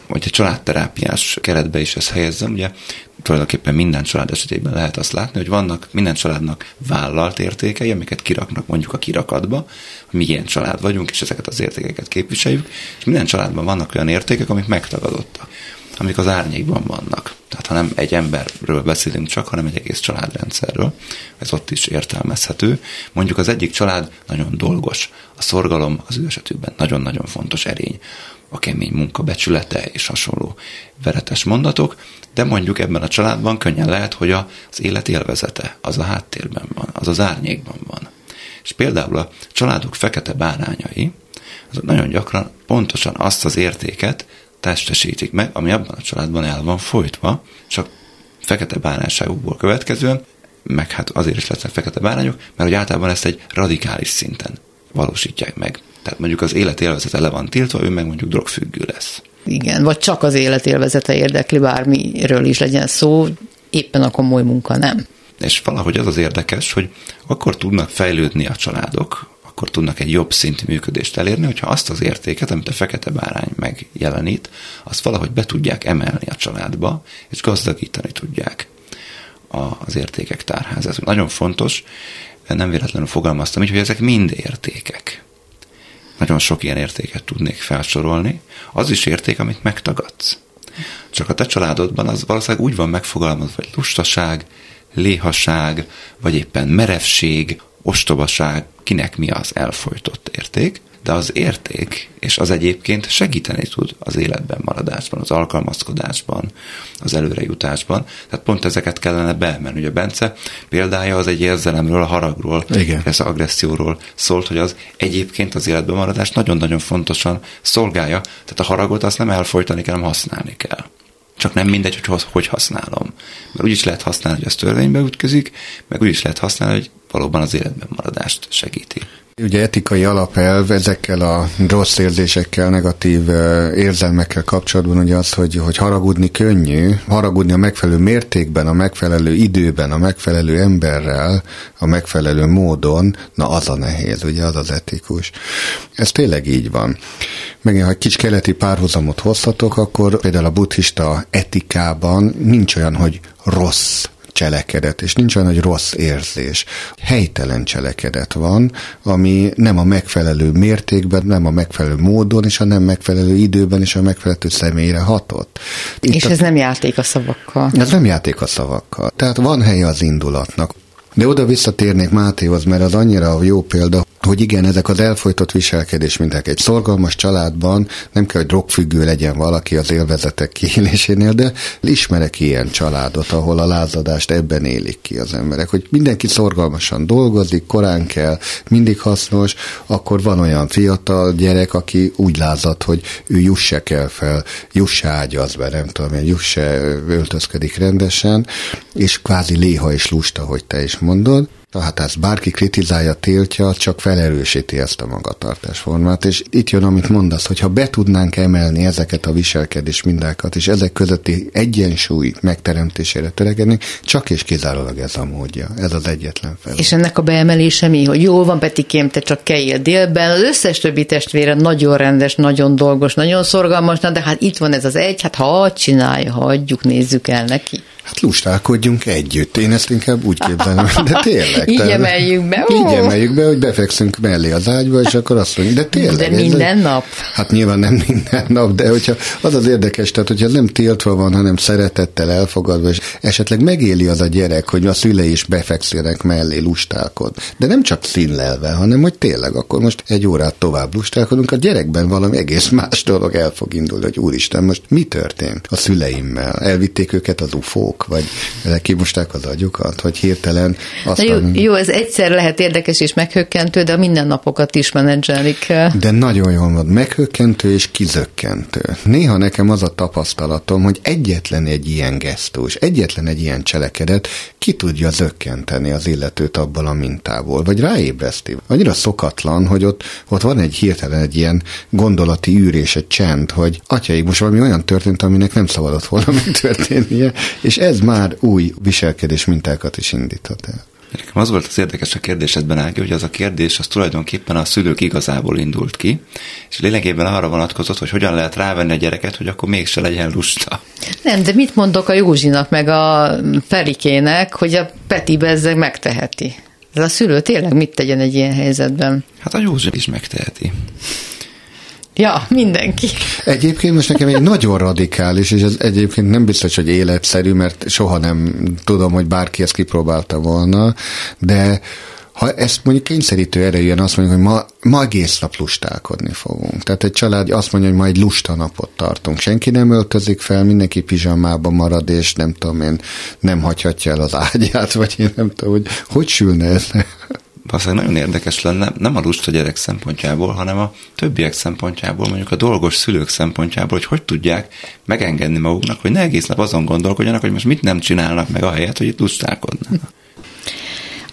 hogyha családterápiás keretbe is ezt helyezzem, ugye tulajdonképpen minden család esetében lehet azt látni, hogy vannak minden családnak vállalt értékei, amiket kiraknak mondjuk a kirakatba, hogy mi ilyen család vagyunk, és ezeket az értékeket képviseljük, és minden családban vannak olyan értékek, amik megtagadottak amik az árnyékban vannak. Tehát ha nem egy emberről beszélünk csak, hanem egy egész családrendszerről, ez ott is értelmezhető. Mondjuk az egyik család nagyon dolgos, a szorgalom az ő esetükben nagyon-nagyon fontos erény, a kemény munka becsülete és hasonló veretes mondatok, de mondjuk ebben a családban könnyen lehet, hogy az élet élvezete az a háttérben van, az az árnyékban van. És például a családok fekete bárányai, azok nagyon gyakran pontosan azt az értéket testesítik meg, ami abban a családban el van folytva, csak fekete bárányságukból következően, meg hát azért is lesznek fekete bárányok, mert hogy általában ezt egy radikális szinten valósítják meg. Tehát mondjuk az élet élvezete le van tiltva, ő meg mondjuk drogfüggő lesz. Igen, vagy csak az élet élvezete érdekli, bármiről is legyen szó, éppen a komoly munka nem. És valahogy az az érdekes, hogy akkor tudnak fejlődni a családok, akkor tudnak egy jobb szintű működést elérni, hogyha azt az értéket, amit a fekete bárány megjelenít, azt valahogy be tudják emelni a családba, és gazdagítani tudják az értékek. Ez nagyon fontos, nem véletlenül fogalmaztam így, hogy ezek mind értékek. Nagyon sok ilyen értéket tudnék felsorolni. Az is érték, amit megtagadsz. Csak a te családodban az valószínűleg úgy van megfogalmazva, hogy lustaság, léhaság, vagy éppen merevség, ostobaság, kinek mi az elfolytott érték, de az érték, és az egyébként segíteni tud az életben maradásban, az alkalmazkodásban, az előrejutásban. Tehát pont ezeket kellene beemelni. Ugye Bence példája az egy érzelemről, a haragról, Igen. ez agresszióról szólt, hogy az egyébként az életben maradást nagyon-nagyon fontosan szolgálja. Tehát a haragot azt nem elfolytani kell, hanem használni kell. Csak nem mindegy, hogy hogy használom. Mert úgy is lehet használni, hogy az törvénybe ütközik, meg úgy is lehet használni, hogy valóban az életben maradást segíti. Ugye etikai alapelv ezekkel a rossz érzésekkel, negatív érzelmekkel kapcsolatban ugye az, hogy, hogy haragudni könnyű, haragudni a megfelelő mértékben, a megfelelő időben, a megfelelő emberrel, a megfelelő módon, na az a nehéz, ugye az az etikus. Ez tényleg így van. Megint, ha egy kis keleti párhuzamot hozhatok, akkor például a buddhista etikában nincs olyan, hogy rossz cselekedet, és nincs olyan, hogy rossz érzés. Helytelen cselekedet van, ami nem a megfelelő mértékben, nem a megfelelő módon, és a nem megfelelő időben, és a megfelelő személyre hatott. Itt és a... ez nem játék a szavakkal. Ez nem játék a szavakkal. Tehát van helye az indulatnak. De oda visszatérnék Mátéhoz, mert az annyira jó példa, hogy igen, ezek az elfolytott viselkedés mintek egy szorgalmas családban nem kell, hogy drogfüggő legyen valaki az élvezetek kiélésénél, de ismerek ilyen családot, ahol a lázadást ebben élik ki az emberek, hogy mindenki szorgalmasan dolgozik, korán kell, mindig hasznos, akkor van olyan fiatal gyerek, aki úgy lázad, hogy ő juss se kell fel, juss se ágyaz be, nem tudom, juss se öltözködik rendesen, és kvázi léha és lusta, hogy te is mondod, tehát ezt bárki kritizálja, tiltja, csak felerősíti ezt a magatartásformát, és itt jön, amit mondasz, hogy ha be tudnánk emelni ezeket a viselkedés mindákat, és ezek közötti egyensúly megteremtésére törekedni, csak és kizárólag ez a módja. Ez az egyetlen fel. És ennek a beemelése mi, hogy jól van, Petikém, te csak kejél délben, az összes többi testvére nagyon rendes, nagyon dolgos, nagyon szorgalmas, de hát itt van ez az egy, hát ha csinálja, hagyjuk, nézzük el neki. Hát lustálkodjunk együtt. Én ezt inkább úgy képzelem, de tényleg. így emeljük be. Ó. Így emeljük be, hogy befekszünk mellé az ágyba, és akkor azt mondjuk, de tényleg. De minden ez, nap? Hát nyilván nem minden nap, de hogyha az az érdekes, tehát hogyha nem tiltva van, hanem szeretettel elfogadva, és esetleg megéli az a gyerek, hogy a szülei is befekszenek mellé lustálkod. De nem csak színlelve, hanem hogy tényleg akkor most egy órát tovább lustálkodunk, a gyerekben valami egész más dolog el fog indulni, hogy úristen, most mi történt a szüleimmel? Elvitték őket az ufók, jók, vagy kimosták az agyukat, hogy hirtelen azt jó, jó, ez egyszer lehet érdekes és meghökkentő, de a mindennapokat is menedzselni kell. De nagyon jól van, meghökkentő és kizökkentő. Néha nekem az a tapasztalatom, hogy egyetlen egy ilyen gesztus, egyetlen egy ilyen cselekedet ki tudja zökkenteni az illetőt abból a mintából, vagy ráébreszti. Annyira szokatlan, hogy ott, ott van egy hirtelen egy ilyen gondolati űr és egy csend, hogy atyai, most valami olyan történt, aminek nem szabadott volna megtörténnie, és ez már új viselkedés mintákat is indíthat el. Nekem az volt az érdekes a kérdésedben, Ági, hogy az a kérdés az tulajdonképpen a szülők igazából indult ki, és lényegében arra vonatkozott, hogy hogyan lehet rávenni a gyereket, hogy akkor mégse legyen lusta. Nem, de mit mondok a Józsinak, meg a Ferikének, hogy a Peti bezzeg megteheti? Ez a szülő tényleg mit tegyen egy ilyen helyzetben? Hát a Józsi is megteheti. Ja, mindenki. Egyébként most nekem egy nagyon radikális, és ez egyébként nem biztos, hogy életszerű, mert soha nem tudom, hogy bárki ezt kipróbálta volna, de ha ezt mondjuk kényszerítő erejűen azt mondjuk, hogy ma, ma egész nap lustálkodni fogunk. Tehát egy család azt mondja, hogy ma egy lusta napot tartunk. Senki nem öltözik fel, mindenki pizsamában marad, és nem tudom én, nem hagyhatja el az ágyát, vagy én nem tudom, hogy hogy sülne ez valószínűleg nagyon érdekes lenne, nem a lusta gyerek szempontjából, hanem a többiek szempontjából, mondjuk a dolgos szülők szempontjából, hogy hogy tudják megengedni maguknak, hogy ne egész nap azon gondolkodjanak, hogy most mit nem csinálnak meg a helyet, hogy itt lustálkodnak.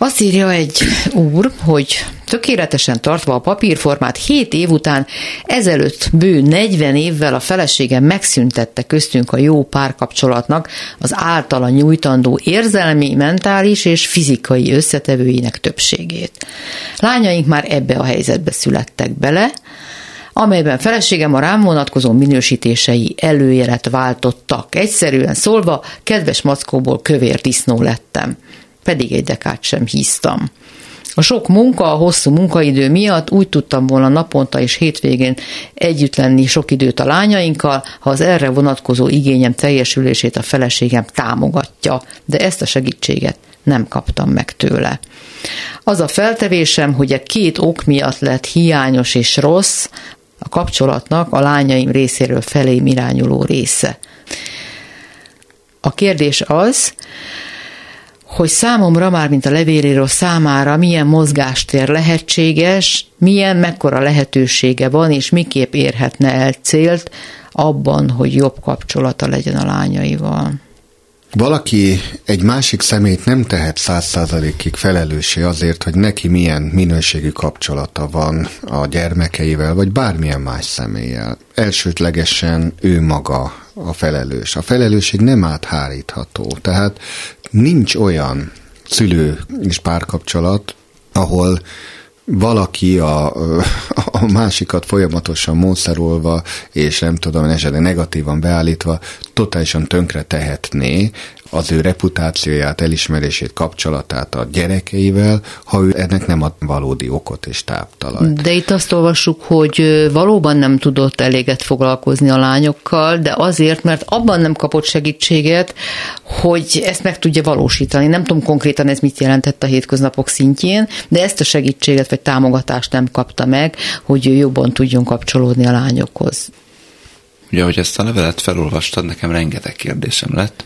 Azt írja egy úr, hogy tökéletesen tartva a papírformát 7 év után ezelőtt bő 40 évvel a feleségem megszüntette köztünk a jó párkapcsolatnak az általa nyújtandó érzelmi, mentális és fizikai összetevőinek többségét. Lányaink már ebbe a helyzetbe születtek bele, amelyben feleségem a rám vonatkozó minősítései előjelet váltottak. Egyszerűen szólva, kedves mackóból kövér disznó lettem pedig egy dekát sem híztam. A sok munka, a hosszú munkaidő miatt úgy tudtam volna naponta és hétvégén együtt lenni sok időt a lányainkkal, ha az erre vonatkozó igényem teljesülését a feleségem támogatja, de ezt a segítséget nem kaptam meg tőle. Az a feltevésem, hogy a két ok miatt lett hiányos és rossz a kapcsolatnak a lányaim részéről felé irányuló része. A kérdés az, hogy számomra már, mint a levélíró számára milyen mozgástér lehetséges, milyen, mekkora lehetősége van, és miképp érhetne el célt abban, hogy jobb kapcsolata legyen a lányaival. Valaki egy másik szemét nem tehet száz százalékig felelőssé azért, hogy neki milyen minőségű kapcsolata van a gyermekeivel, vagy bármilyen más személlyel. Elsődlegesen ő maga a felelős. A felelősség nem áthárítható. Tehát nincs olyan szülő és párkapcsolat, ahol valaki a, a másikat folyamatosan mószerolva, és nem tudom, esetleg negatívan beállítva, totálisan tönkre tehetné az ő reputációját, elismerését, kapcsolatát a gyerekeivel, ha ő ennek nem ad valódi okot és táptalajt. De itt azt olvassuk, hogy valóban nem tudott eléget foglalkozni a lányokkal, de azért, mert abban nem kapott segítséget, hogy ezt meg tudja valósítani. Nem tudom konkrétan ez mit jelentett a hétköznapok szintjén, de ezt a segítséget vagy támogatást nem kapta meg, hogy jobban tudjon kapcsolódni a lányokhoz. Ugye, hogy ezt a levelet felolvastad, nekem rengeteg kérdésem lett,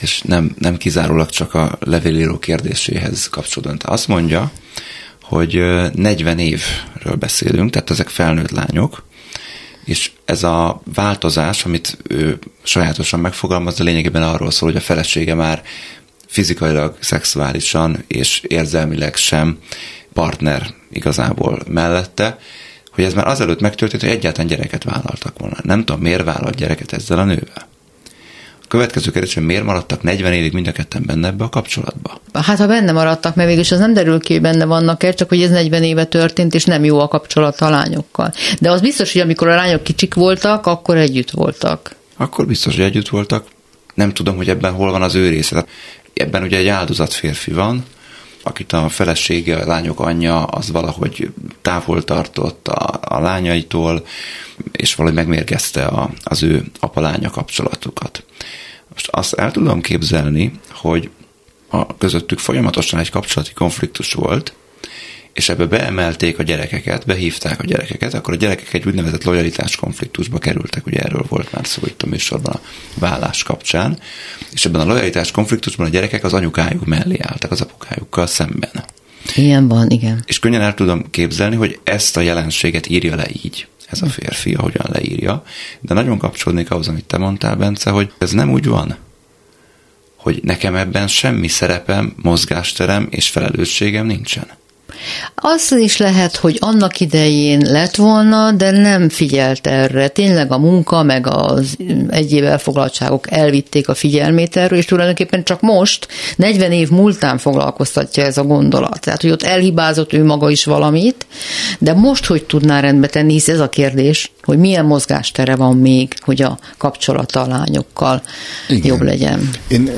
és nem, nem kizárólag csak a levélíró kérdéséhez kapcsolódóan. Azt mondja, hogy 40 évről beszélünk, tehát ezek felnőtt lányok, és ez a változás, amit ő sajátosan megfogalmaz, a lényegében arról szól, hogy a felesége már fizikailag, szexuálisan és érzelmileg sem partner igazából mellette, hogy ez már azelőtt megtörtént, hogy egyáltalán gyereket vállaltak volna. Nem tudom, miért vállalt gyereket ezzel a nővel. A következő kérdés, hogy miért maradtak 40 évig mind a ketten benne ebbe a kapcsolatba? Hát ha benne maradtak, mert mégis az nem derül ki, hogy benne vannak-e, csak hogy ez 40 éve történt, és nem jó a kapcsolat a lányokkal. De az biztos, hogy amikor a lányok kicsik voltak, akkor együtt voltak. Akkor biztos, hogy együtt voltak. Nem tudom, hogy ebben hol van az ő része. Ebben ugye egy áldozat férfi van, akit a felesége, a lányok anyja, az valahogy távol tartott a, a lányaitól, és valahogy megmérgezte a, az ő apa-lánya kapcsolatukat. Most azt el tudom képzelni, hogy a közöttük folyamatosan egy kapcsolati konfliktus volt, és ebbe beemelték a gyerekeket, behívták a gyerekeket, akkor a gyerekek egy úgynevezett lojalitás konfliktusba kerültek, ugye erről volt már szó itt a műsorban a vállás kapcsán, és ebben a lojalitás konfliktusban a gyerekek az anyukájuk mellé álltak, az apukájukkal szemben. Ilyen van, igen. És könnyen el tudom képzelni, hogy ezt a jelenséget írja le így ez a férfi, ahogyan leírja, de nagyon kapcsolódnék ahhoz, amit te mondtál, Bence, hogy ez nem úgy van, hogy nekem ebben semmi szerepem, mozgásterem és felelősségem nincsen. Az is lehet, hogy annak idején lett volna, de nem figyelt erre. Tényleg a munka, meg az egyéb elfoglaltságok elvitték a figyelmét erről, és tulajdonképpen csak most, 40 év múltán foglalkoztatja ez a gondolat. Tehát, hogy ott elhibázott ő maga is valamit, de most hogy tudná rendbe tenni, hisz ez a kérdés, hogy milyen mozgástere van még, hogy a kapcsolata a lányokkal Igen. jobb legyen. Én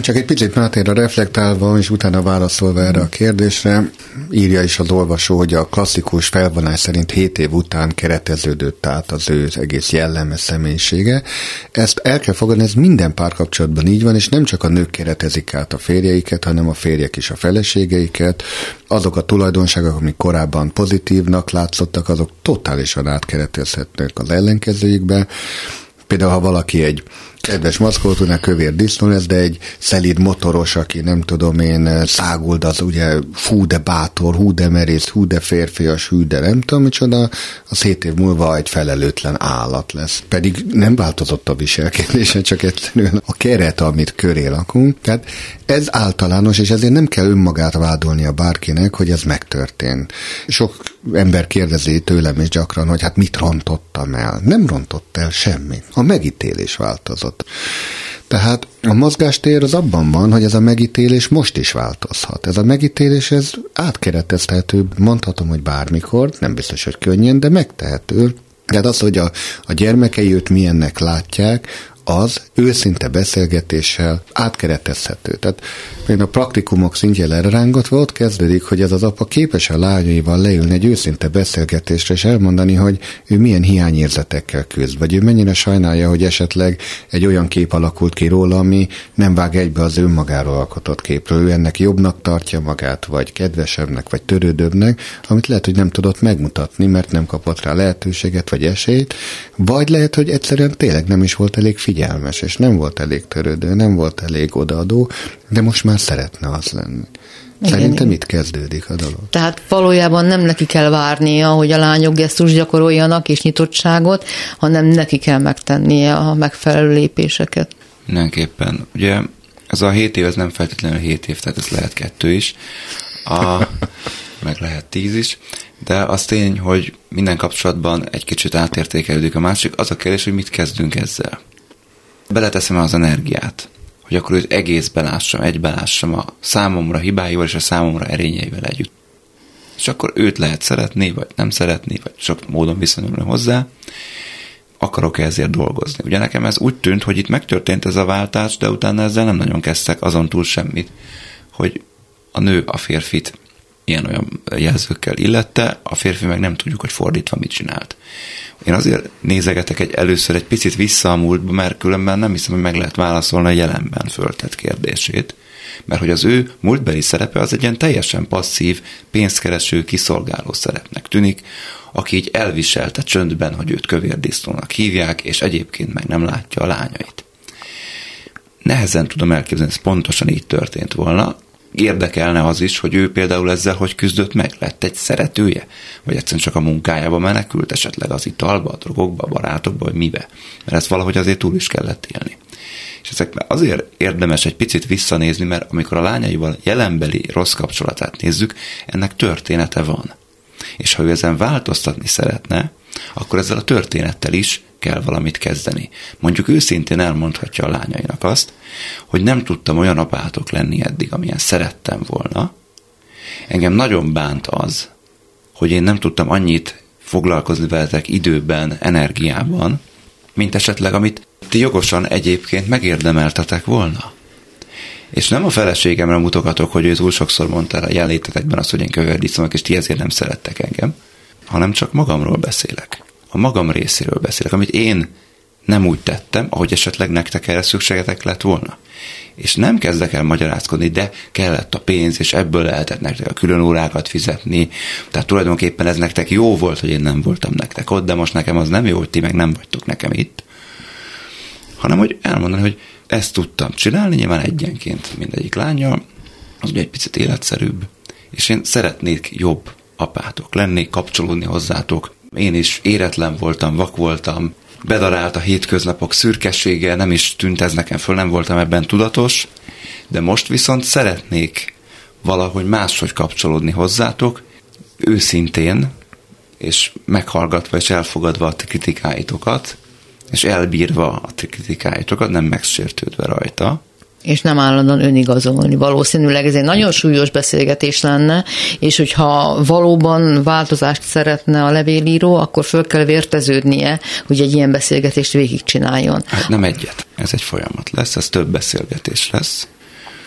csak egy picit Mátéra reflektálva, és utána válaszolva erre a kérdésre, írja is az olvasó, hogy a klasszikus felvonás szerint 7 év után kereteződött át az ő egész jelleme személyisége. Ezt el kell fogadni, ez minden párkapcsolatban így van, és nem csak a nők keretezik át a férjeiket, hanem a férjek is a feleségeiket. Azok a tulajdonságok, amik korábban pozitívnak látszottak, azok totálisan átkeretezhetnek az ellenkezőjükbe. Például, ha valaki egy kedves maszkótúnál kövér disznó lesz, de egy szelíd motoros, aki nem tudom én, száguld az ugye fú de bátor, hú de merész, hú de férfias, hú de nem tudom micsoda, az hét év múlva egy felelőtlen állat lesz. Pedig nem változott a viselkedése, csak egyszerűen a keret, amit köré lakunk. Tehát ez általános, és ezért nem kell önmagát vádolnia bárkinek, hogy ez megtörtént. Sok ember kérdezi tőlem is gyakran, hogy hát mit rontottam el. Nem rontott el semmit. A megítélés változott. Tehát a mozgástér az abban van, hogy ez a megítélés most is változhat. Ez a megítélés, ez átkeretezhető, mondhatom, hogy bármikor, nem biztos, hogy könnyen, de megtehető. Tehát az, hogy a, a gyermekei őt milyennek látják, az őszinte beszélgetéssel átkeretezhető. Tehát például a praktikumok szintjén elrángatva ott kezdődik, hogy ez az apa képes a lányaival leülni egy őszinte beszélgetésre, és elmondani, hogy ő milyen hiányérzetekkel küzd, vagy ő mennyire sajnálja, hogy esetleg egy olyan kép alakult ki róla, ami nem vág egybe az önmagáról alkotott képről. Ő ennek jobbnak tartja magát, vagy kedvesebbnek, vagy törődőbbnek, amit lehet, hogy nem tudott megmutatni, mert nem kapott rá lehetőséget, vagy esélyt, vagy lehet, hogy egyszerűen tényleg nem is volt elég figyelmes, és nem volt elég törődő, nem volt elég odaadó, de most már szeretne az lenni. Igen, Szerintem igen. itt kezdődik a dolog. Tehát valójában nem neki kell várnia, hogy a lányok gesztus gyakoroljanak és nyitottságot, hanem neki kell megtennie a megfelelő lépéseket. Mindenképpen. Ugye ez a 7 év, ez nem feltétlenül 7 év, tehát ez lehet kettő is, a, meg lehet 10 is, de az tény, hogy minden kapcsolatban egy kicsit átértékelődik a másik. Az a kérdés, hogy mit kezdünk ezzel. Beleteszem az energiát, hogy akkor őt egész belássam, egy belássam a számomra hibáival és a számomra erényeivel együtt. És akkor őt lehet szeretni, vagy nem szeretni, vagy sok módon viszonyulni hozzá, akarok -e ezért dolgozni. Ugye nekem ez úgy tűnt, hogy itt megtörtént ez a váltás, de utána ezzel nem nagyon kezdtek azon túl semmit, hogy a nő a férfit ilyen-olyan jelzőkkel illette, a férfi meg nem tudjuk, hogy fordítva mit csinált. Én azért nézegetek egy először egy picit vissza a múltba, mert különben nem hiszem, hogy meg lehet válaszolni a jelenben föltett kérdését. Mert hogy az ő múltbeli szerepe az egy ilyen teljesen passzív, pénzkereső, kiszolgáló szerepnek tűnik, aki így elviselte csöndben, hogy őt kövérdisznónak hívják, és egyébként meg nem látja a lányait. Nehezen tudom elképzelni, ez pontosan így történt volna, érdekelne az is, hogy ő például ezzel hogy küzdött meg? Lett egy szeretője? Vagy egyszerűen csak a munkájába menekült, esetleg az italba, a drogokba, a barátokba, vagy mibe? Mert ezt valahogy azért túl is kellett élni. És ezek azért érdemes egy picit visszanézni, mert amikor a lányaival jelenbeli rossz kapcsolatát nézzük, ennek története van. És ha ő ezen változtatni szeretne, akkor ezzel a történettel is kell valamit kezdeni. Mondjuk őszintén elmondhatja a lányainak azt, hogy nem tudtam olyan apátok lenni eddig, amilyen szerettem volna. Engem nagyon bánt az, hogy én nem tudtam annyit foglalkozni veletek időben, energiában, mint esetleg amit ti jogosan egyébként megérdemeltetek volna. És nem a feleségemre mutogatok, hogy ő túl sokszor mondta a jelenlétetekben azt, hogy én kövérdíszomok, és ti ezért nem szerettek engem, hanem csak magamról beszélek a magam részéről beszélek, amit én nem úgy tettem, ahogy esetleg nektek erre szükségetek lett volna. És nem kezdek el magyarázkodni, de kellett a pénz, és ebből lehetett nektek a külön órákat fizetni. Tehát tulajdonképpen ez nektek jó volt, hogy én nem voltam nektek ott, de most nekem az nem jó, hogy ti meg nem vagytok nekem itt. Hanem, hogy elmondani, hogy ezt tudtam csinálni, nyilván egyenként mindegyik lánya, az ugye egy picit életszerűbb, és én szeretnék jobb apátok lenni, kapcsolódni hozzátok, én is éretlen voltam, vak voltam, bedarált a hétköznapok szürkessége, nem is tűnt ez nekem föl, nem voltam ebben tudatos, de most viszont szeretnék valahogy máshogy kapcsolódni hozzátok, őszintén, és meghallgatva és elfogadva a kritikáitokat, és elbírva a kritikáitokat, nem megsértődve rajta, és nem állandóan önigazolni. Valószínűleg ez egy nagyon súlyos beszélgetés lenne, és hogyha valóban változást szeretne a levélíró, akkor föl kell vérteződnie, hogy egy ilyen beszélgetést végigcsináljon. Hát nem egyet. Ez egy folyamat lesz, ez több beszélgetés lesz.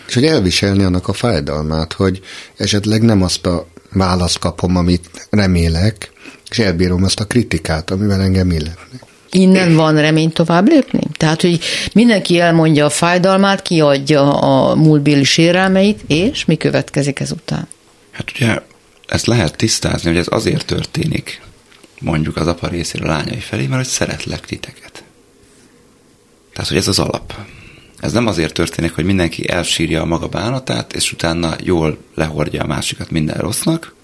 És hogy elviselni annak a fájdalmát, hogy esetleg nem azt a választ kapom, amit remélek, és elbírom azt a kritikát, amivel engem illetnek innen van remény tovább lépni? Tehát, hogy mindenki elmondja a fájdalmát, kiadja a múltbéli sérelmeit, és mi következik ezután? Hát ugye ezt lehet tisztázni, hogy ez azért történik, mondjuk az apa részéről a lányai felé, mert hogy szeretlek titeket. Tehát, hogy ez az alap. Ez nem azért történik, hogy mindenki elsírja a maga bánatát, és utána jól lehordja a másikat minden rossznak,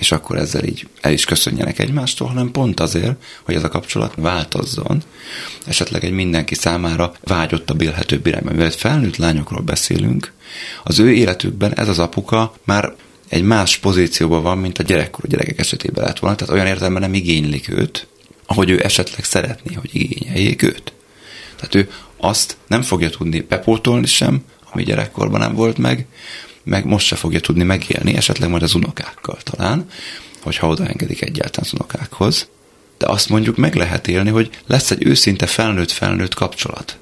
és akkor ezzel így el is köszönjenek egymástól, hanem pont azért, hogy ez a kapcsolat változzon, esetleg egy mindenki számára vágyottabb élhetőbb irányba. Mivel felnőtt lányokról beszélünk, az ő életükben ez az apuka már egy más pozícióban van, mint a gyerekkorú gyerekek esetében lett volna, tehát olyan értelemben nem igénylik őt, ahogy ő esetleg szeretné, hogy igényeljék őt. Tehát ő azt nem fogja tudni bepótolni sem, ami gyerekkorban nem volt meg, meg most se fogja tudni megélni, esetleg majd az unokákkal talán, hogyha odaengedik egyáltalán az unokákhoz. De azt mondjuk meg lehet élni, hogy lesz egy őszinte felnőtt-felnőtt kapcsolat.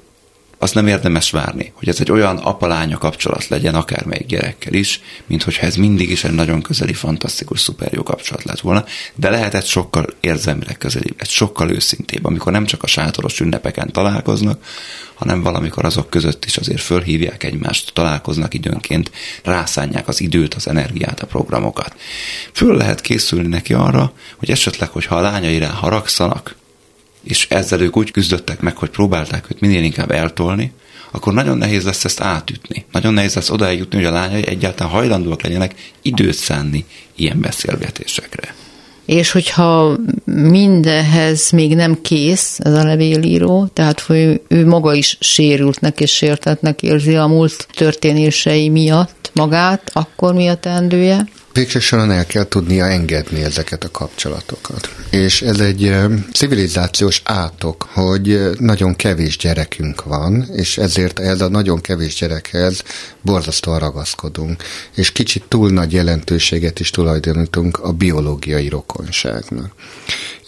Azt nem érdemes várni, hogy ez egy olyan apalánya kapcsolat legyen akármelyik gyerekkel is, mint hogyha ez mindig is egy nagyon közeli, fantasztikus, szuper jó kapcsolat lett volna, de lehetett sokkal érzelmileg közelibb, egy sokkal őszintébb, amikor nem csak a sátoros ünnepeken találkoznak, hanem valamikor azok között is azért fölhívják egymást, találkoznak időnként, rászánják az időt, az energiát, a programokat. Föl lehet készülni neki arra, hogy esetleg, hogyha a lányai haragszanak, és ezzel ők úgy küzdöttek meg, hogy próbálták őt minél inkább eltolni, akkor nagyon nehéz lesz ezt átütni. Nagyon nehéz lesz oda eljutni, hogy a lányai egyáltalán hajlandóak legyenek időt szánni ilyen beszélgetésekre. És hogyha mindenhez még nem kész ez a levélíró, tehát hogy ő maga is sérültnek és sértetnek érzi a múlt történései miatt magát, akkor mi a teendője? Végső soron el kell tudnia engedni ezeket a kapcsolatokat. És ez egy civilizációs átok, hogy nagyon kevés gyerekünk van, és ezért ez a nagyon kevés gyerekhez borzasztóan ragaszkodunk. És kicsit túl nagy jelentőséget is tulajdonítunk a biológiai rokonságnak.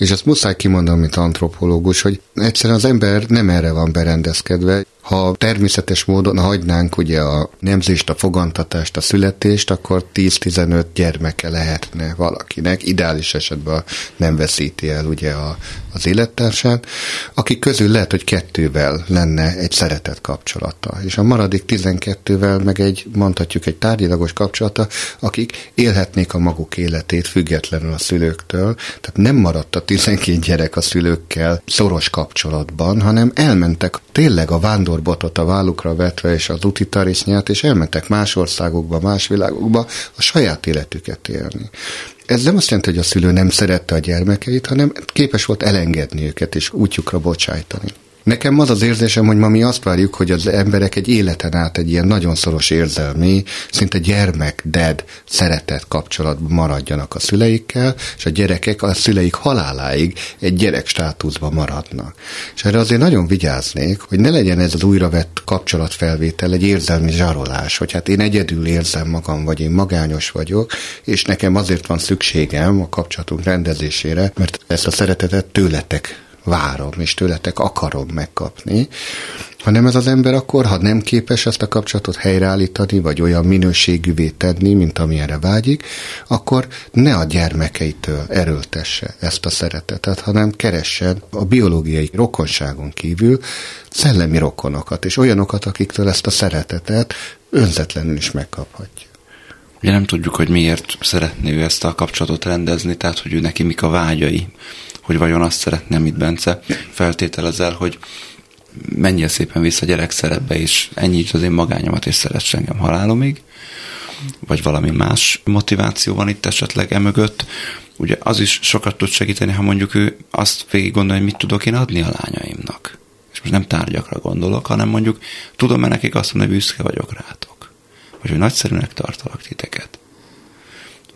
És ezt muszáj kimondani, mint antropológus, hogy egyszerűen az ember nem erre van berendezkedve, ha természetes módon hagynánk ugye a nemzést, a fogantatást, a születést, akkor 10-15 gyermeke lehetne valakinek, ideális esetben nem veszíti el ugye a, az élettársát, akik közül lehet, hogy kettővel lenne egy szeretet kapcsolata, és a maradék 12-vel meg egy, mondhatjuk, egy tárgyilagos kapcsolata, akik élhetnék a maguk életét függetlenül a szülőktől, tehát nem maradt a 12 gyerek a szülőkkel szoros kapcsolatban, hanem elmentek tényleg a vándorbotot a vállukra vetve és az utitarisznyát, és elmentek más országokba, más világokba a saját életüket élni. Ez nem azt jelenti, hogy a szülő nem szerette a gyermekeit, hanem képes volt elengedni őket és útjukra bocsájtani. Nekem az az érzésem, hogy ma mi azt várjuk, hogy az emberek egy életen át egy ilyen nagyon szoros érzelmi, szinte gyermek, dead, szeretett kapcsolatban maradjanak a szüleikkel, és a gyerekek a szüleik haláláig egy gyerek státuszban maradnak. És erre azért nagyon vigyáznék, hogy ne legyen ez az újravett kapcsolatfelvétel egy érzelmi zsarolás, hogy hát én egyedül érzem magam, vagy én magányos vagyok, és nekem azért van szükségem a kapcsolatunk rendezésére, mert ezt a szeretetet tőletek várom, és tőletek akarom megkapni, hanem ez az ember akkor, ha nem képes ezt a kapcsolatot helyreállítani, vagy olyan minőségűvé tenni, mint amilyenre vágyik, akkor ne a gyermekeitől erőltesse ezt a szeretetet, hanem keressen a biológiai rokonságon kívül szellemi rokonokat, és olyanokat, akiktől ezt a szeretetet önzetlenül is megkaphatja. Ugye nem tudjuk, hogy miért szeretné ő ezt a kapcsolatot rendezni, tehát hogy ő neki mik a vágyai hogy vajon azt szeretne, amit Bence feltételezel, hogy menjél szépen vissza gyerek szerepbe, és ennyi az én magányomat, és szeress engem halálomig, vagy valami más motiváció van itt esetleg emögött. Ugye az is sokat tud segíteni, ha mondjuk ő azt végig gondolja, hogy mit tudok én adni a lányaimnak. És most nem tárgyakra gondolok, hanem mondjuk tudom-e nekik azt mondani, hogy büszke vagyok rátok. Vagy hogy nagyszerűnek tartalak titeket.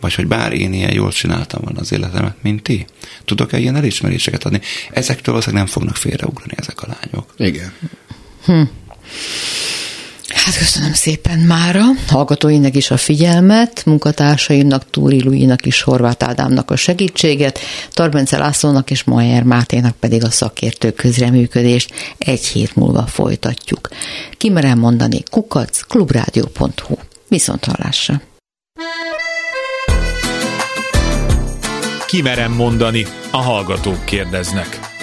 Vagy hogy bár én ilyen jól csináltam volna az életemet, mint ti. Tudok-e ilyen elismeréseket adni? Ezektől valószínűleg nem fognak félreugrani ezek a lányok. Igen. Hm. Hát köszönöm szépen mára, hallgatóinak is a figyelmet, munkatársaimnak, Túri Luinak is, Horváth Ádámnak a segítséget, Tarbence Lászlónak és Majer Máténak pedig a szakértő közreműködést egy hét múlva folytatjuk. Kimerem mondani kukac klubrádió.hu. Viszont hallásra! Kimerem mondani, a hallgatók kérdeznek.